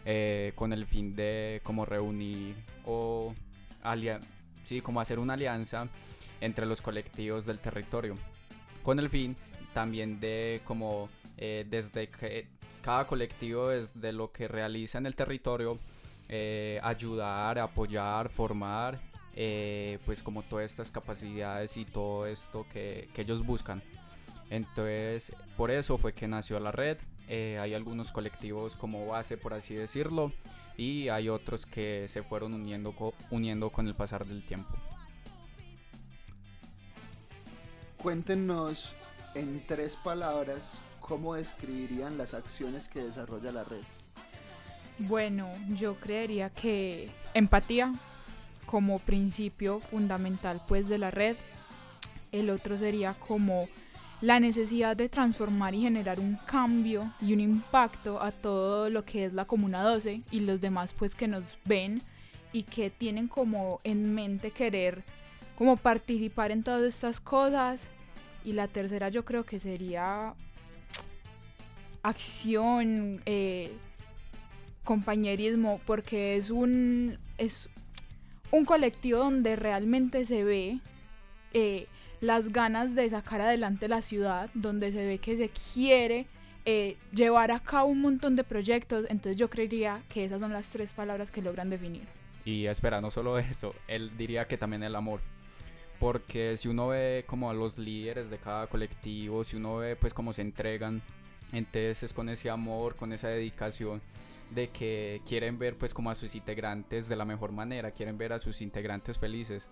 eh, con el fin de como reunir o sí, como hacer una alianza entre los colectivos del territorio con el fin también de como eh, desde que cada colectivo desde lo que realiza en el territorio eh, ayudar, apoyar, formar pues como todas estas capacidades y todo esto que, que ellos buscan. Entonces, por eso fue que nació la red. Eh, hay algunos colectivos como base, por así decirlo, y hay otros que se fueron uniendo, co- uniendo con el pasar del tiempo. Cuéntenos en tres palabras cómo describirían las acciones que desarrolla la red. Bueno, yo creería que empatía como principio fundamental pues de la red. El otro sería como la necesidad de transformar y generar un cambio y un impacto a todo lo que es la Comuna 12 y los demás pues que nos ven y que tienen como en mente querer como participar en todas estas cosas. Y la tercera yo creo que sería acción, eh, compañerismo, porque es un, es un colectivo donde realmente se ve eh, las ganas de sacar adelante la ciudad, donde se ve que se quiere eh, llevar a cabo un montón de proyectos. Entonces yo creería que esas son las tres palabras que logran definir. Y espera, no solo eso, él diría que también el amor. Porque si uno ve como a los líderes de cada colectivo, si uno ve pues cómo se entregan, entonces es con ese amor, con esa dedicación de que quieren ver pues como a sus integrantes de la mejor manera, quieren ver a sus integrantes felices.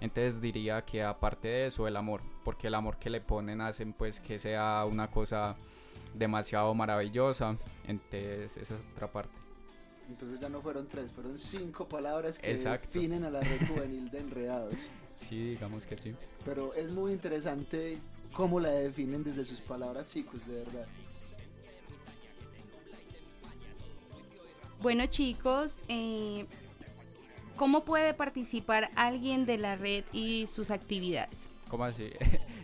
Entonces diría que aparte de eso el amor, porque el amor que le ponen hacen pues que sea una cosa demasiado maravillosa. Entonces esa es otra parte. Entonces ya no fueron tres, fueron cinco palabras que Exacto. definen a la red juvenil de Enredados. Sí, digamos que sí. Pero es muy interesante cómo la definen desde sus palabras chicos, de verdad. Bueno chicos, eh, ¿cómo puede participar alguien de la red y sus actividades? ¿Cómo así?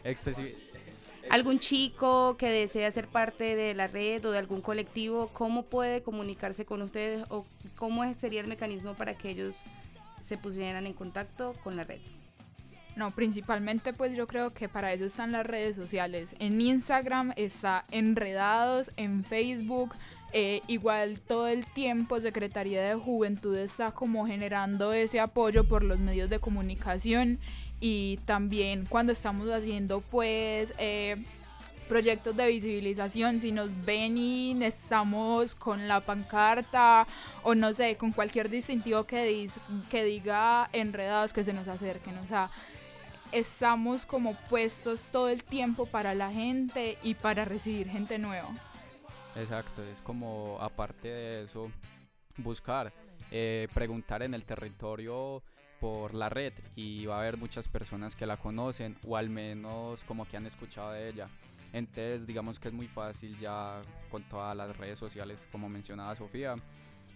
¿Algún chico que desea ser parte de la red o de algún colectivo, cómo puede comunicarse con ustedes o cómo sería el mecanismo para que ellos se pusieran en contacto con la red? No, principalmente pues yo creo que para eso están las redes sociales. En Instagram está Enredados, en Facebook, eh, igual todo el tiempo Secretaría de Juventud está como generando ese apoyo por los medios de comunicación y también cuando estamos haciendo pues eh, proyectos de visibilización, si nos ven y estamos con la pancarta o no sé, con cualquier distintivo que, dis- que diga enredados que se nos acerquen, o sea, estamos como puestos todo el tiempo para la gente y para recibir gente nueva. Exacto, es como aparte de eso, buscar, eh, preguntar en el territorio por la red y va a haber muchas personas que la conocen o al menos como que han escuchado de ella. Entonces digamos que es muy fácil ya con todas las redes sociales como mencionaba Sofía.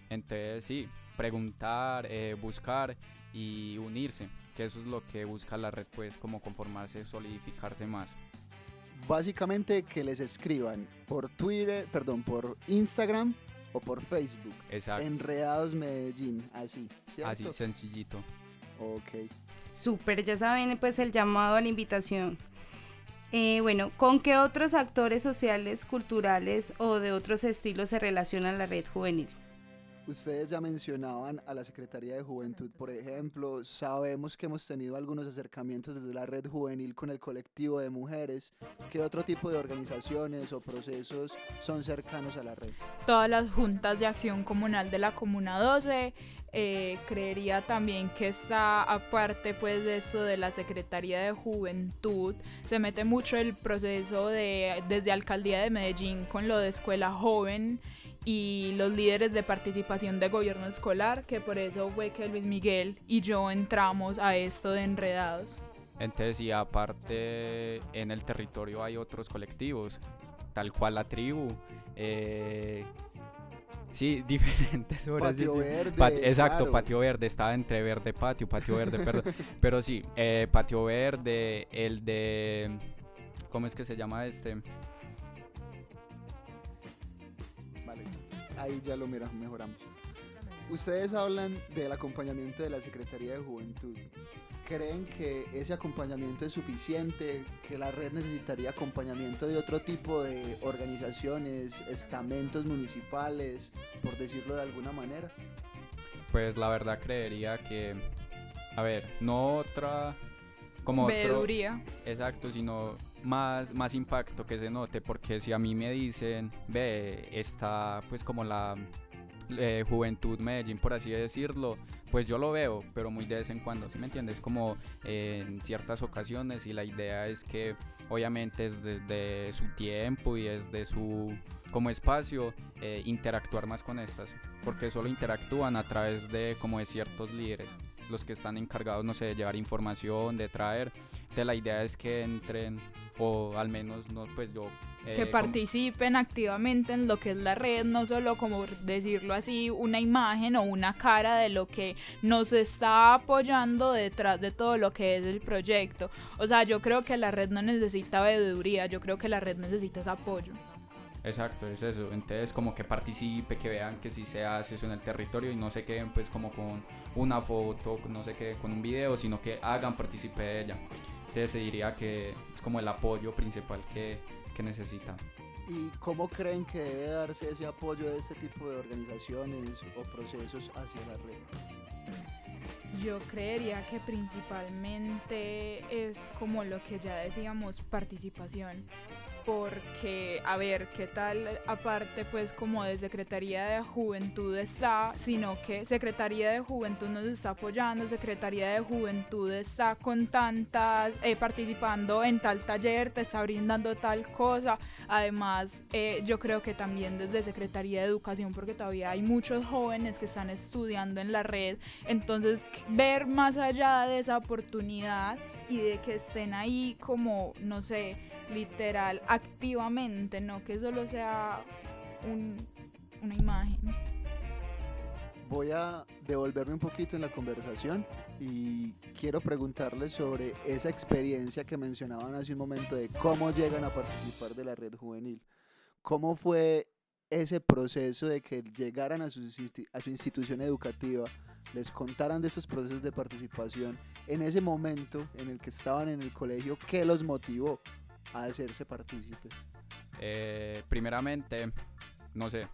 Entonces sí, preguntar, eh, buscar y unirse, que eso es lo que busca la red pues como conformarse, solidificarse más. Básicamente que les escriban por Twitter, perdón, por Instagram o por Facebook. Exacto. Enredados Medellín, así, ¿cierto? Así sencillito. Ok. Súper, ya saben pues el llamado a la invitación. Eh, bueno, ¿con qué otros actores sociales, culturales o de otros estilos se relaciona la red juvenil? Ustedes ya mencionaban a la Secretaría de Juventud, por ejemplo. Sabemos que hemos tenido algunos acercamientos desde la red juvenil con el colectivo de mujeres. ¿Qué otro tipo de organizaciones o procesos son cercanos a la red? Todas las juntas de acción comunal de la Comuna 12, eh, creería también que está aparte pues de esto de la Secretaría de Juventud, se mete mucho el proceso de desde Alcaldía de Medellín con lo de Escuela Joven y los líderes de participación de gobierno escolar, que por eso fue que Luis Miguel y yo entramos a esto de enredados. Entonces, y aparte en el territorio hay otros colectivos, tal cual la tribu. eh, sí, diferentes. por así Patio. Verde, Pat- exacto, claro. patio verde, estaba entre verde patio, patio verde, perdón. Pero sí, eh, patio verde, el de. ¿Cómo es que se llama este? Ahí ya lo mira, mejoramos. Ustedes hablan del acompañamiento de la Secretaría de Juventud. ¿Creen que ese acompañamiento es suficiente? ¿Que la red necesitaría acompañamiento de otro tipo de organizaciones, estamentos municipales, por decirlo de alguna manera? Pues la verdad creería que. A ver, no otra. Como otro- Veeduría. Exacto, sino más, más impacto que se note, porque si a mí me dicen, ve, está pues como la eh, Juventud Medellín, por así decirlo, pues yo lo veo, pero muy de vez en cuando, ¿sí me entiendes? Como eh, en ciertas ocasiones y la idea es que obviamente es desde su tiempo y es de su como espacio eh, interactuar más con estas, porque solo interactúan a través de como de ciertos líderes, los que están encargados, no sé, de llevar información, de traer. Entonces la idea es que entren o al menos no pues yo eh, que como- participen activamente en lo que es la red, no solo como decirlo así, una imagen o una cara de lo que nos está apoyando detrás de todo lo que es el proyecto. O sea, yo creo que la red no necesita veeduría, yo creo que la red necesita ese apoyo. Exacto, es eso. Entonces como que participe, que vean que sí se hace eso en el territorio y no se queden pues como con una foto, no sé qué, con un video, sino que hagan partícipe de ella. Se diría que es como el apoyo principal que, que necesitan. ¿Y cómo creen que debe darse ese apoyo de este tipo de organizaciones o procesos hacia la red? Yo creería que principalmente es como lo que ya decíamos, participación. Porque, a ver, ¿qué tal aparte pues como de Secretaría de Juventud está, sino que Secretaría de Juventud nos está apoyando, Secretaría de Juventud está con tantas, eh, participando en tal taller, te está brindando tal cosa. Además, eh, yo creo que también desde Secretaría de Educación, porque todavía hay muchos jóvenes que están estudiando en la red, entonces ver más allá de esa oportunidad y de que estén ahí como, no sé, literal, activamente, no que solo sea un- una imagen. Voy a devolverme un poquito en la conversación y quiero preguntarles sobre esa experiencia que mencionaban hace un momento de cómo llegan a participar de la red juvenil. ¿Cómo fue ese proceso de que llegaran a su, a su institución educativa, les contaran de esos procesos de participación en ese momento en el que estaban en el colegio? ¿Qué los motivó a hacerse partícipes? Eh, primeramente, no sé,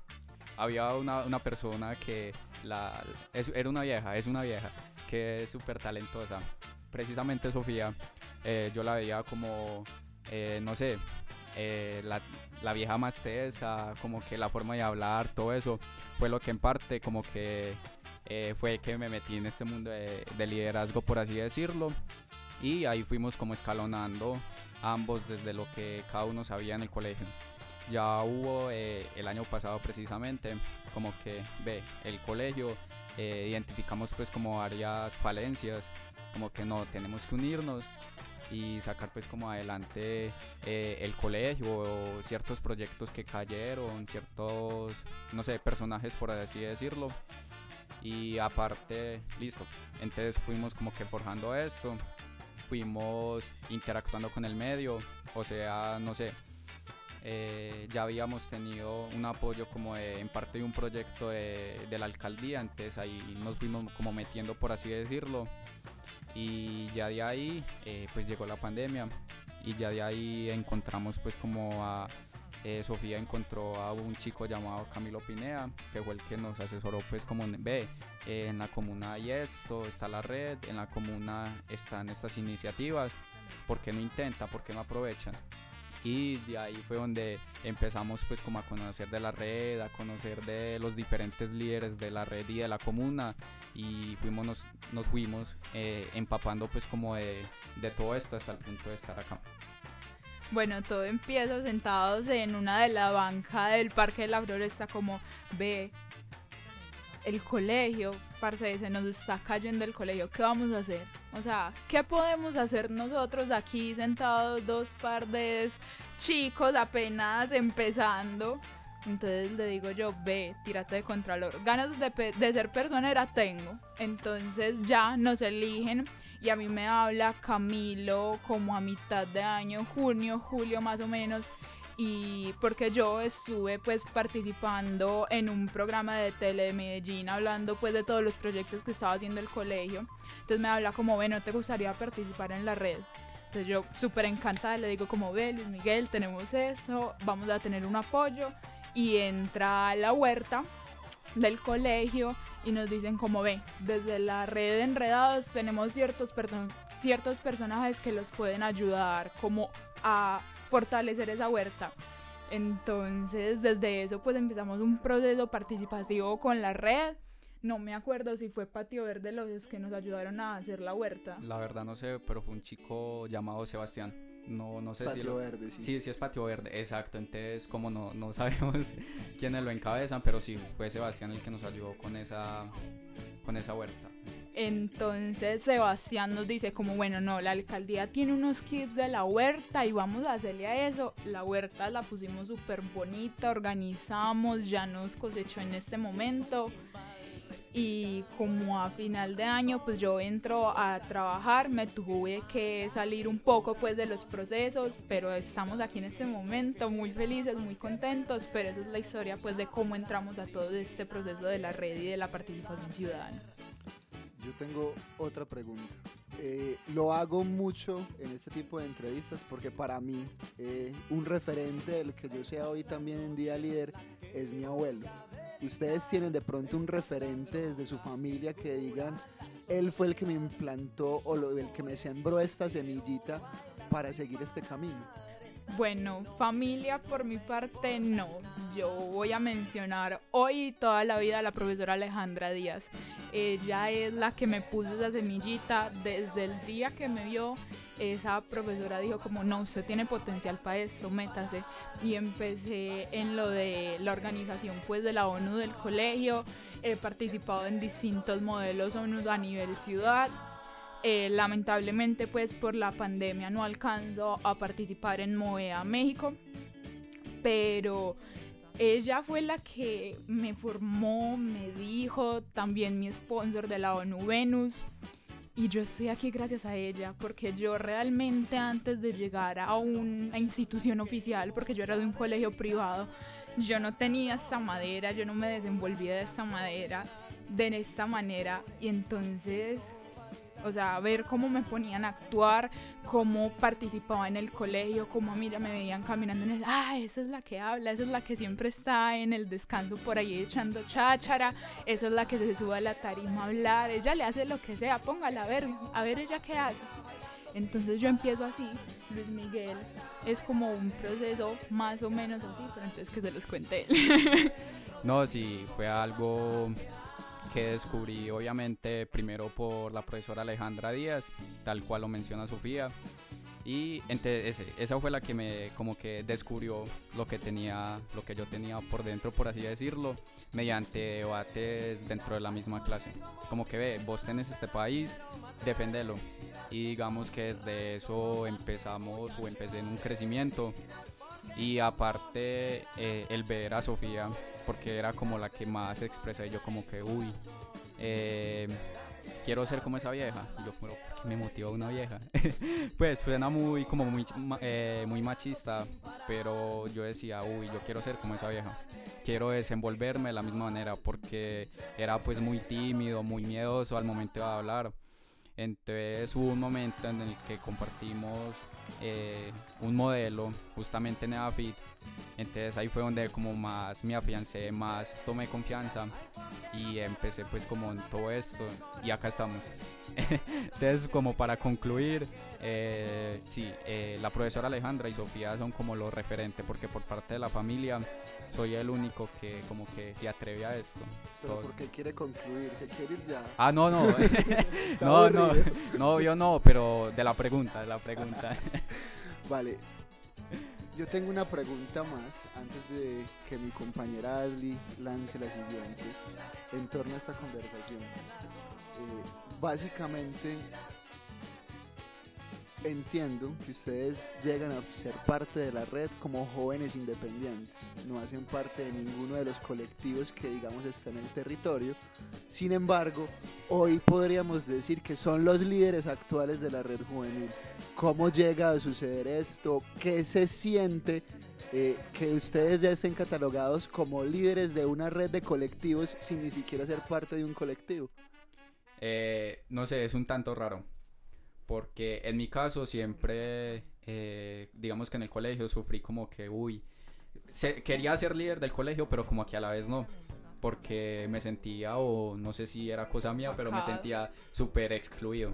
había una, una persona que la, es- era una vieja, es una vieja, que es súper talentosa. Precisamente Sofía, eh, yo la veía como, eh, no sé, eh, la, la vieja más tesa, como que la forma de hablar, todo eso, fue lo que en parte como que eh, fue que me metí en este mundo de, de liderazgo, por así decirlo. Y ahí fuimos como escalonando ambos desde lo que cada uno sabía en el colegio. Ya hubo eh, el año pasado precisamente como que ve el colegio, eh, identificamos pues como varias falencias, como que no, tenemos que unirnos y sacar pues como adelante eh, el colegio ciertos proyectos que cayeron, ciertos, no sé, personajes por así decirlo. Y aparte, listo, entonces fuimos como que forjando esto, fuimos interactuando con el medio, o sea, no sé, eh, ya habíamos tenido un apoyo como en parte de un proyecto de, de la alcaldía, entonces ahí nos fuimos como metiendo por así decirlo y ya de ahí eh, pues llegó la pandemia y ya de ahí encontramos pues como a eh, Sofía encontró a un chico llamado Camilo Pinea que fue el que nos asesoró pues como ve eh, en la comuna hay esto está la red en la comuna están estas iniciativas ¿por qué no intenta? ¿por qué no aprovechan? y de ahí fue donde empezamos pues como a conocer de la red, a conocer de los diferentes líderes de la red y de la comuna y fuimos, nos, nos fuimos eh, empapando pues como de, de todo esto hasta el punto de estar acá. Bueno, todo empieza sentados en una de la banca del Parque de la Floresta como ve el colegio, parce, se nos está cayendo el colegio, ¿qué vamos a hacer? O sea, ¿qué podemos hacer nosotros aquí sentados dos par chicos apenas empezando? Entonces le digo yo, ve, tírate de contralor. Ganas de, de ser personera tengo. Entonces ya nos eligen y a mí me habla Camilo como a mitad de año, junio, julio más o menos. Y porque yo estuve pues participando en un programa de tele de Medellín hablando pues de todos los proyectos que estaba haciendo el colegio. Entonces me habla como, ve, ¿no te gustaría participar en la red? Entonces yo súper encantada le digo como, ve, Luis Miguel, tenemos eso, vamos a tener un apoyo. Y entra a la huerta del colegio y nos dicen como ve, desde la red de enredados tenemos ciertos, perso- ciertos personajes que los pueden ayudar como a fortalecer esa huerta. Entonces desde eso pues empezamos un proceso participativo con la red. No me acuerdo si fue Patio Verde los que nos ayudaron a hacer la huerta. La verdad no sé, pero fue un chico llamado Sebastián. No, no sé si Patio lo- Verde, sí. Sí, sí es Patio Verde, exacto. Entonces, como no, no sabemos quiénes lo encabezan, pero sí, fue Sebastián el que nos ayudó con esa, con esa huerta. Entonces Sebastián nos dice como, bueno, no, la alcaldía tiene unos kits de la huerta y vamos a hacerle a eso. La huerta la pusimos súper bonita, organizamos, ya nos cosechó en este momento. Y como a final de año, pues yo entro a trabajar, me tuve que salir un poco pues de los procesos, pero estamos aquí en este momento muy felices, muy contentos, pero esa es la historia pues de cómo entramos a todo este proceso de la red y de la participación ciudadana. Yo tengo otra pregunta. Eh, lo hago mucho en este tipo de entrevistas porque para mí eh, un referente del que yo sea hoy también en Día Líder es mi abuelo. Ustedes tienen de pronto un referente desde su familia que digan, él fue el que me implantó o el que me sembró esta semillita para seguir este camino. Bueno, familia por mi parte no. Yo voy a mencionar hoy y toda la vida a la profesora Alejandra Díaz. Ella es la que me puso esa semillita desde el día que me vio. Esa profesora dijo como no, usted tiene potencial para eso, métase. Y empecé en lo de la organización pues de la ONU del colegio. He participado en distintos modelos ONU a nivel ciudad. Eh, lamentablemente pues por la pandemia no alcanzo a participar en Movea México, pero ella fue la que me formó, me dijo, también mi sponsor de la ONU Venus. Y yo estoy aquí gracias a ella, porque yo realmente antes de llegar a una institución oficial, porque yo era de un colegio privado, yo no tenía esta madera, yo no me desenvolvía de esta madera, de esta manera. Y entonces o sea, ver cómo me ponían a actuar, cómo participaba en el colegio, cómo a mí ya me veían caminando en el, ah, esa es la que habla, esa es la que siempre está en el descanso por ahí echando cháchara, esa es la que se sube a la tarima a hablar, ella le hace lo que sea, póngala a ver, a ver ella qué hace. Entonces yo empiezo así, Luis Miguel, es como un proceso más o menos así, pero entonces que se los cuente él. No, sí, fue algo que descubrí obviamente primero por la profesora Alejandra Díaz, tal cual lo menciona Sofía. Y ese- esa fue la que me como que descubrió lo que tenía, lo que yo tenía por dentro, por así decirlo, mediante debates dentro de la misma clase. Como que ve, vos tenés este país, defendelo. Y digamos que desde eso empezamos o empecé en un crecimiento. Y aparte eh, el ver a Sofía, porque era como la que más expresé yo como que, uy, eh, quiero ser como esa vieja. Y yo, ¿por me motiva una vieja? pues suena muy, como muy, eh, muy machista, pero yo decía, uy, yo quiero ser como esa vieja. Quiero desenvolverme de la misma manera porque era pues muy tímido, muy miedoso al momento de hablar. Entonces hubo un momento en el que compartimos eh, un modelo justamente en. Entonces ahí fue donde como más me afiancé, más tomé confianza y empecé pues como en todo esto y acá estamos. Entonces como para concluir, eh, sí, eh, la profesora Alejandra y Sofía son como los referentes porque por parte de la familia soy el único que como que se atreve a esto. Pero Todo- porque quiere concluir, se quiere ir ya. Ah, no, no. No, no. No, yo no, pero de la pregunta, de la pregunta. Vale. Yo tengo una pregunta más antes de que mi compañera Ashley lance la siguiente en torno a esta conversación. Eh, básicamente entiendo que ustedes llegan a ser parte de la red como jóvenes independientes, no hacen parte de ninguno de los colectivos que digamos están en el territorio. Sin embargo, hoy podríamos decir que son los líderes actuales de la red juvenil. ¿Cómo llega a suceder esto? ¿Qué se siente eh, que ustedes ya estén catalogados como líderes de una red de colectivos sin ni siquiera ser parte de un colectivo? Eh, no sé, es un tanto raro. Porque en mi caso siempre, eh, digamos que en el colegio sufrí como que, uy, se- quería ser líder del colegio, pero como que a la vez no. Porque me sentía, o no sé si era cosa mía, pero me sentía súper excluido.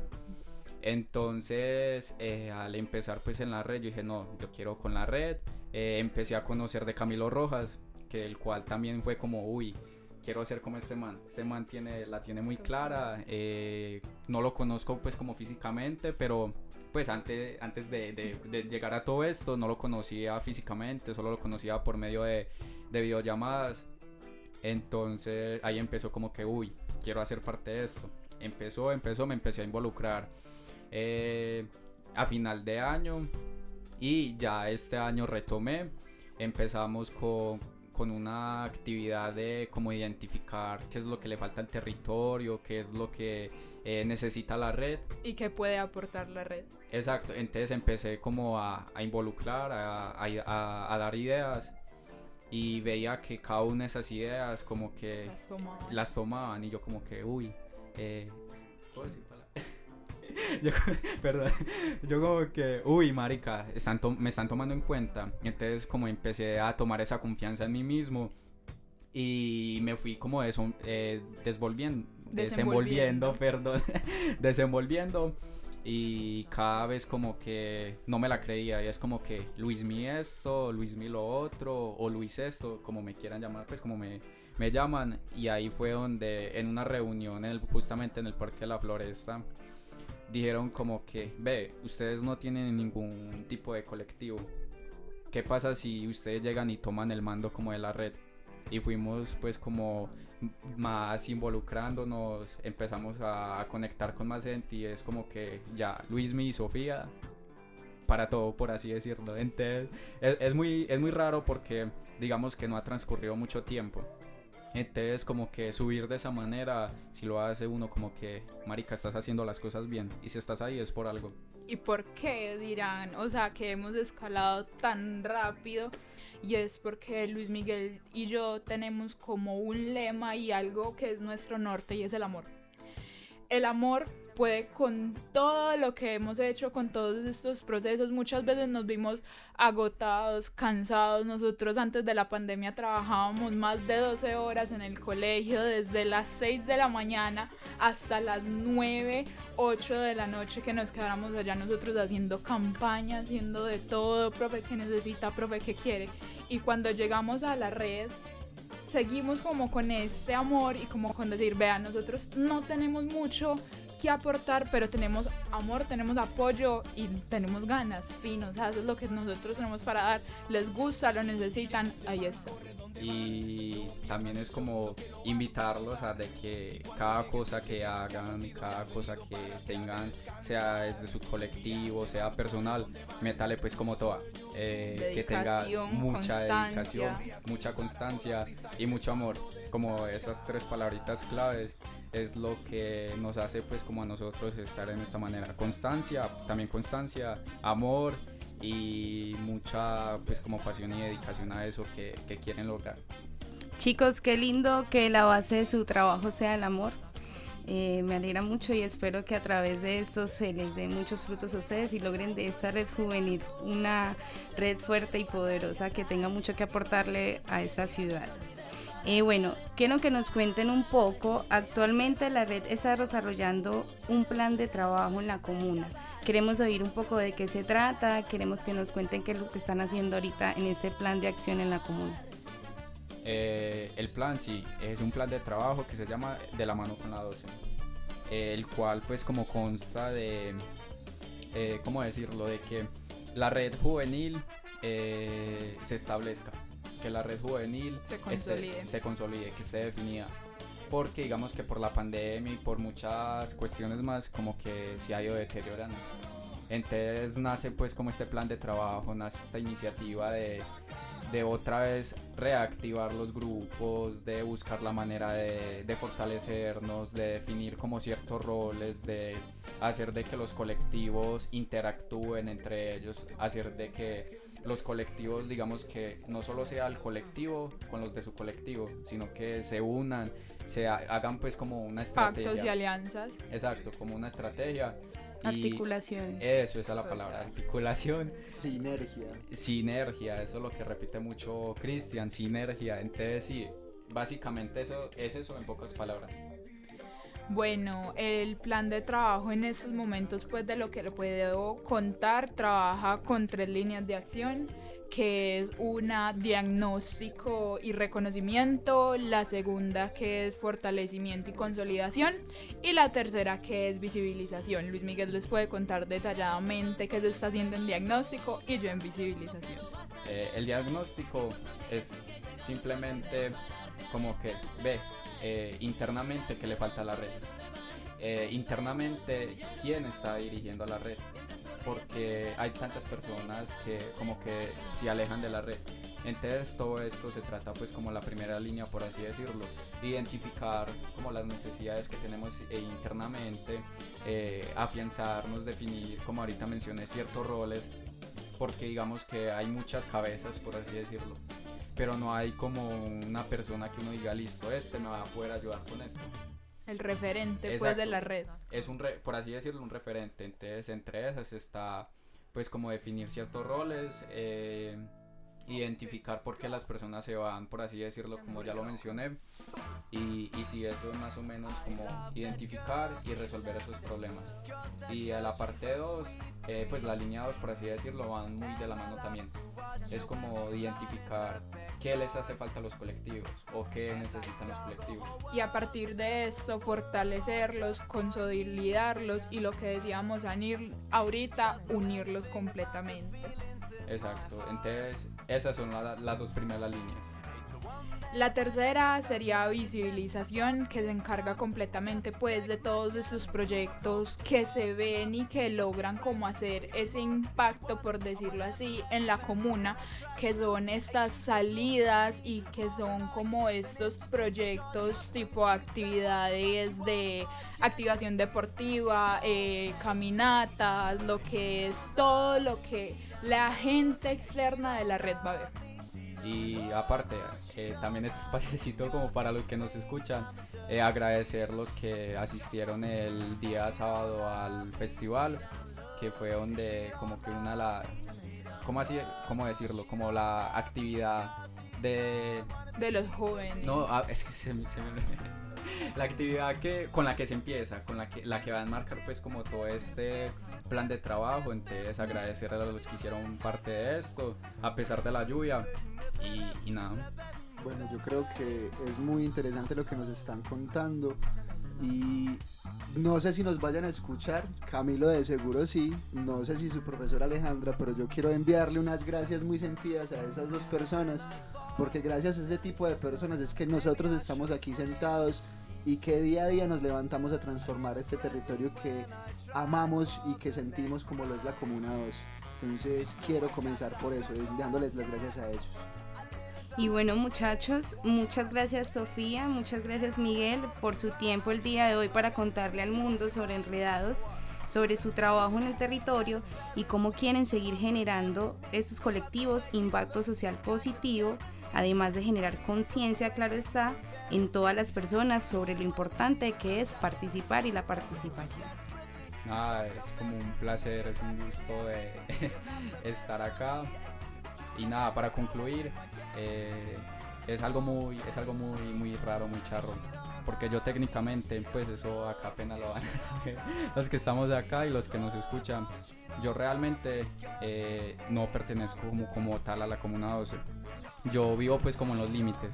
Entonces, eh, al empezar pues en la red, yo dije, no, yo quiero con la red. Eh, empecé a conocer de Camilo Rojas, que el cual también fue como, uy, quiero ser como este man. Este man tiene, la tiene muy clara. eh, no lo conozco pues como físicamente, pero pues antes, antes de, de- de llegar a todo esto no lo conocía físicamente, solo lo conocía por medio de, de videollamadas. Entonces ahí empezó como que, uy, quiero hacer parte de esto. Empezó, empezó, me empecé a involucrar eh, a final de año y ya este año retomé. Empezamos con, con una actividad de como identificar qué es lo que le falta al territorio, qué es lo que eh, necesita la red. ¿Y qué puede aportar la red? Exacto, entonces empecé como a, a involucrar, a, a- a- dar ideas y veía que cada una de esas ideas como que Las tomaban. las tomaban y yo como que, uy, eh, ¿puedo decir palabras? yo, perdón, yo como que, uy, marica, están me están tomando en cuenta. Entonces como empecé a tomar esa confianza en mí mismo y me fui como eso, eh, desvolviendo, desenvolviendo, perdón, desenvolviendo. Y cada vez como que no me la creía. Y es como que Luis mi esto, Luis mi lo otro o Luis esto, como me quieran llamar, pues como me, me llaman. Y ahí fue donde en una reunión en el- justamente en el Parque de la Floresta dijeron como que, ve, ustedes no tienen ningún tipo de colectivo. ¿Qué pasa si ustedes llegan y toman el mando como de la red? Y fuimos pues como más involucrándonos, empezamos a conectar con más gente y es como que ya Luismi y Sofía para todo, por así decirlo. Entonces, es, es muy, es muy raro porque digamos que no ha transcurrido mucho tiempo. Entonces, como que subir de esa manera, si lo hace uno como que, marica, estás haciendo las cosas bien. Y si estás ahí es por algo. ¿Y por qué dirán? O sea, que hemos escalado tan rápido. Y es porque Luis Miguel y yo tenemos como un lema y algo que es nuestro norte y es el amor. El amor puede con todo lo que hemos hecho, con todos estos procesos. Muchas veces nos vimos agotados, cansados. Nosotros antes de la pandemia trabajábamos más de 12 horas en el colegio, desde las 6 de la mañana hasta las 9, 8 de la noche que nos quedáramos allá nosotros haciendo campaña, haciendo de todo, profe que necesita, profe que quiere. Y cuando llegamos a la red, seguimos como con este amor y como con decir, vean, nosotros no tenemos mucho que aportar, pero tenemos amor, tenemos apoyo y tenemos ganas, fin, o sea, eso es lo que nosotros tenemos para dar, les gusta, lo necesitan, ahí está. Y también es como invitarlos a de que cada cosa que hagan y cada cosa que tengan, sea desde su colectivo, sea personal, métale pues como toda. eh, que tenga mucha constancia. dedicación, mucha constancia y mucho amor. Como esas tres palabritas claves es lo que nos hace pues como a nosotros estar en esta manera. Constancia, también constancia, amor y mucha pues como pasión y dedicación a eso que, quieren lograr. Chicos, qué lindo que la base de su trabajo sea el amor. Eh, me alegra mucho y espero que a través de esto se les dé muchos frutos a ustedes y logren de esta red juvenil una red fuerte y poderosa que tenga mucho que aportarle a esta ciudad. Eh, bueno, quiero que nos cuenten un poco. Actualmente la red está desarrollando un plan de trabajo en la comuna. Queremos oír un poco de qué se trata, queremos que nos cuenten qué es lo que están haciendo ahorita en este plan de acción en la comuna. Eh, el plan sí, es un plan de trabajo que se llama De la mano con la 12, eh, el cual pues como consta de, eh, ¿cómo decirlo? De que la red juvenil eh, se establezca, que la red juvenil Se consolide. se consolide, que esté definida. Porque digamos que por la pandemia y por muchas cuestiones más como que se ha ido deteriorando. Entonces nace pues como este plan de trabajo, nace esta iniciativa de, de otra vez reactivar los grupos, de buscar la manera de, de fortalecernos, de definir como ciertos roles, de hacer de que los colectivos interactúen entre ellos, hacer de que los colectivos digamos que no solo sea el colectivo con los de su colectivo, sino que se unan, se ha- hagan pues como una estrategia. Pactos y alianzas. Exacto, como una estrategia. Articulaciones. Eso, esa es la palabra, articulación. Sinergia. Sinergia, eso es lo que repite mucho Cristian, sinergia. Entonces sí, básicamente eso es eso en pocas palabras. Bueno, el plan de trabajo en estos momentos, pues de lo que le puedo contar, trabaja con tres líneas de acción, que es una diagnóstico y reconocimiento, la segunda que es fortalecimiento y consolidación y la tercera que es visibilización. Luis Miguel les puede contar detalladamente qué se está haciendo en diagnóstico y yo en visibilización. Eh, el diagnóstico es simplemente como que ve eh, internamente que le falta a la red. Eh, internamente quién está dirigiendo a la red porque hay tantas personas que como que se alejan de la red. Entonces todo esto se trata pues como la primera línea por así decirlo. Identificar como las necesidades que tenemos eh, internamente eh, afianzarnos definir como ahorita mencioné ciertos roles porque digamos que hay muchas cabezas por así decirlo. Pero no hay como una persona que uno diga listo este me va a poder ayudar con esto el referente pues de la red. Es un, re- por así decirlo, un referente. Entonces, entre esas está, pues, como definir ciertos roles, eh, identificar por qué las personas se van, por así decirlo, como ya lo mencioné. Y, y si eso es más o menos como identificar y resolver esos problemas. Y a la parte 2, pues la línea 2, por así decirlo, van muy de la mano también. Es como identificar qué les hace falta a los colectivos o qué necesitan los colectivos. Y a partir de esto fortalecerlos, consolidarlos y lo que decíamos Anir ahorita, unirlos completamente. Exacto, entonces esas son la- las dos primeras líneas. La tercera sería visibilización, que se encarga completamente pues de todos estos proyectos que se ven y que logran como hacer ese impacto, por decirlo así, en la comuna, que son estas salidas y que son como estos proyectos tipo actividades de activación deportiva, eh, caminatas, lo que es todo lo que la gente externa de la red va a ver. Y aparte, eh, también este espaciocito como para los que nos escuchan, eh, agradecer los que asistieron el día sábado al festival, que fue donde como que una la, ¿cómo así, cómo decirlo? Como la actividad de... De los jóvenes. No, ah, es que se, me- se me... La actividad que, con la que se empieza, con la que, la que va a enmarcar pues como todo este plan de trabajo, entonces agradecer a los que hicieron parte de esto, a pesar de la lluvia y, y nada. Bueno, yo creo que es muy interesante lo que nos están contando y no sé si nos vayan a escuchar, Camilo de seguro sí, no sé si su profesora Alejandra, pero yo quiero enviarle unas gracias muy sentidas a esas dos personas, porque gracias a ese tipo de personas es que nosotros estamos aquí sentados y que día a día nos levantamos a transformar este territorio que amamos y que sentimos como lo es la Comuna 2. Entonces quiero comenzar por eso, es dándoles las gracias a ellos. Y bueno muchachos, muchas gracias Sofía, muchas gracias Miguel por su tiempo el día de hoy para contarle al mundo sobre Enredados, sobre su trabajo en el territorio y cómo quieren seguir generando estos colectivos impacto social positivo, además de generar conciencia, claro está, en todas las personas sobre lo importante que es participar y la participación. Nada, es como un placer, es un gusto estar acá. Y nada, para concluir, eh, es algo muy, es algo muy, muy raro, muy charro. Porque yo técnicamente, pues eso acá apenas lo van a saber los que estamos de acá y los que nos escuchan. Yo realmente eh, no pertenezco como, como tal a la Comuna 12. Yo vivo pues como en los límites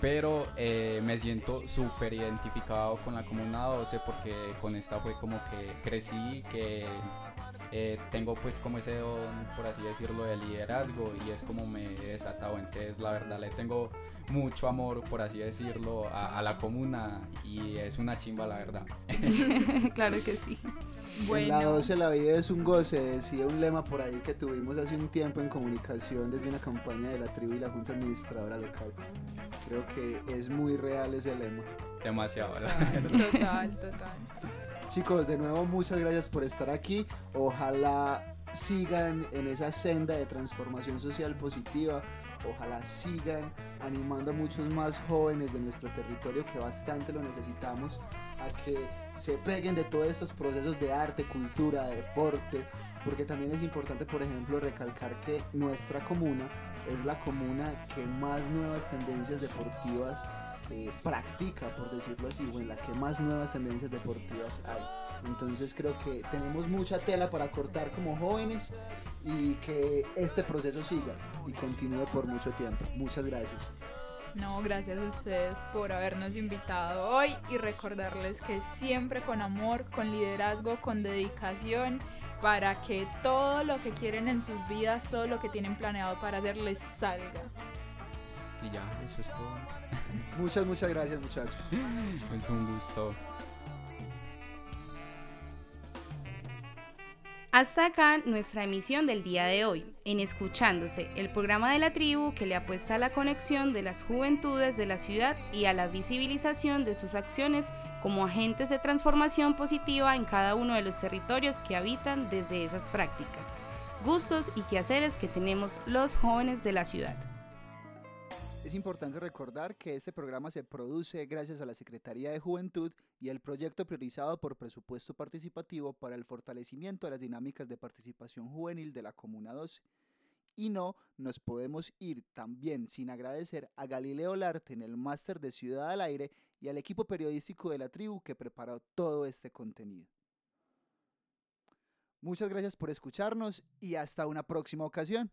pero eh, me siento súper identificado con la Comuna 12 porque con esta fue como que crecí, que eh, tengo pues como ese don, por así decirlo, de liderazgo y es como me he desatado. Entonces la verdad le tengo mucho amor, por así decirlo, a, a la comuna y es una chimba la verdad. claro que sí. En la 12 la vida es un goce, decía un lema por ahí que tuvimos hace un tiempo en comunicación desde una campaña de la tribu y la Junta Administradora local. Creo que es muy real ese lema. Demasiado, la Total, total. Chicos, de nuevo muchas gracias por estar aquí. Ojalá sigan en esa senda de transformación social positiva. Ojalá sigan animando a muchos más jóvenes de nuestro territorio que bastante lo necesitamos a que se peguen de todos estos procesos de arte, cultura, deporte, porque también es importante, por ejemplo, recalcar que nuestra comuna es la comuna que más nuevas tendencias deportivas eh, practica, por decirlo así, o en la que más nuevas tendencias deportivas hay. Entonces creo que tenemos mucha tela para cortar como jóvenes y que este proceso siga y continúe por mucho tiempo. Muchas gracias. No, gracias a ustedes por habernos invitado hoy y recordarles que siempre con amor, con liderazgo, con dedicación, para que todo lo que quieren en sus vidas, todo lo que tienen planeado para hacer les salga. Y ya, eso es todo. Muchas, muchas gracias muchachos. Es un gusto. Hasta acá nuestra emisión del día de hoy, en Escuchándose, el programa de la tribu que le apuesta a la conexión de las juventudes de la ciudad y a la visibilización de sus acciones como agentes de transformación positiva en cada uno de los territorios que habitan desde esas prácticas, gustos y quehaceres que tenemos los jóvenes de la ciudad. Es importante recordar que este programa se produce gracias a la Secretaría de Juventud y el proyecto priorizado por presupuesto participativo para el fortalecimiento de las dinámicas de participación juvenil de la Comuna 12. Y no nos podemos ir también sin agradecer a Galileo Larte en el máster de Ciudad al Aire y al equipo periodístico de la tribu que preparó todo este contenido. Muchas gracias por escucharnos y hasta una próxima ocasión.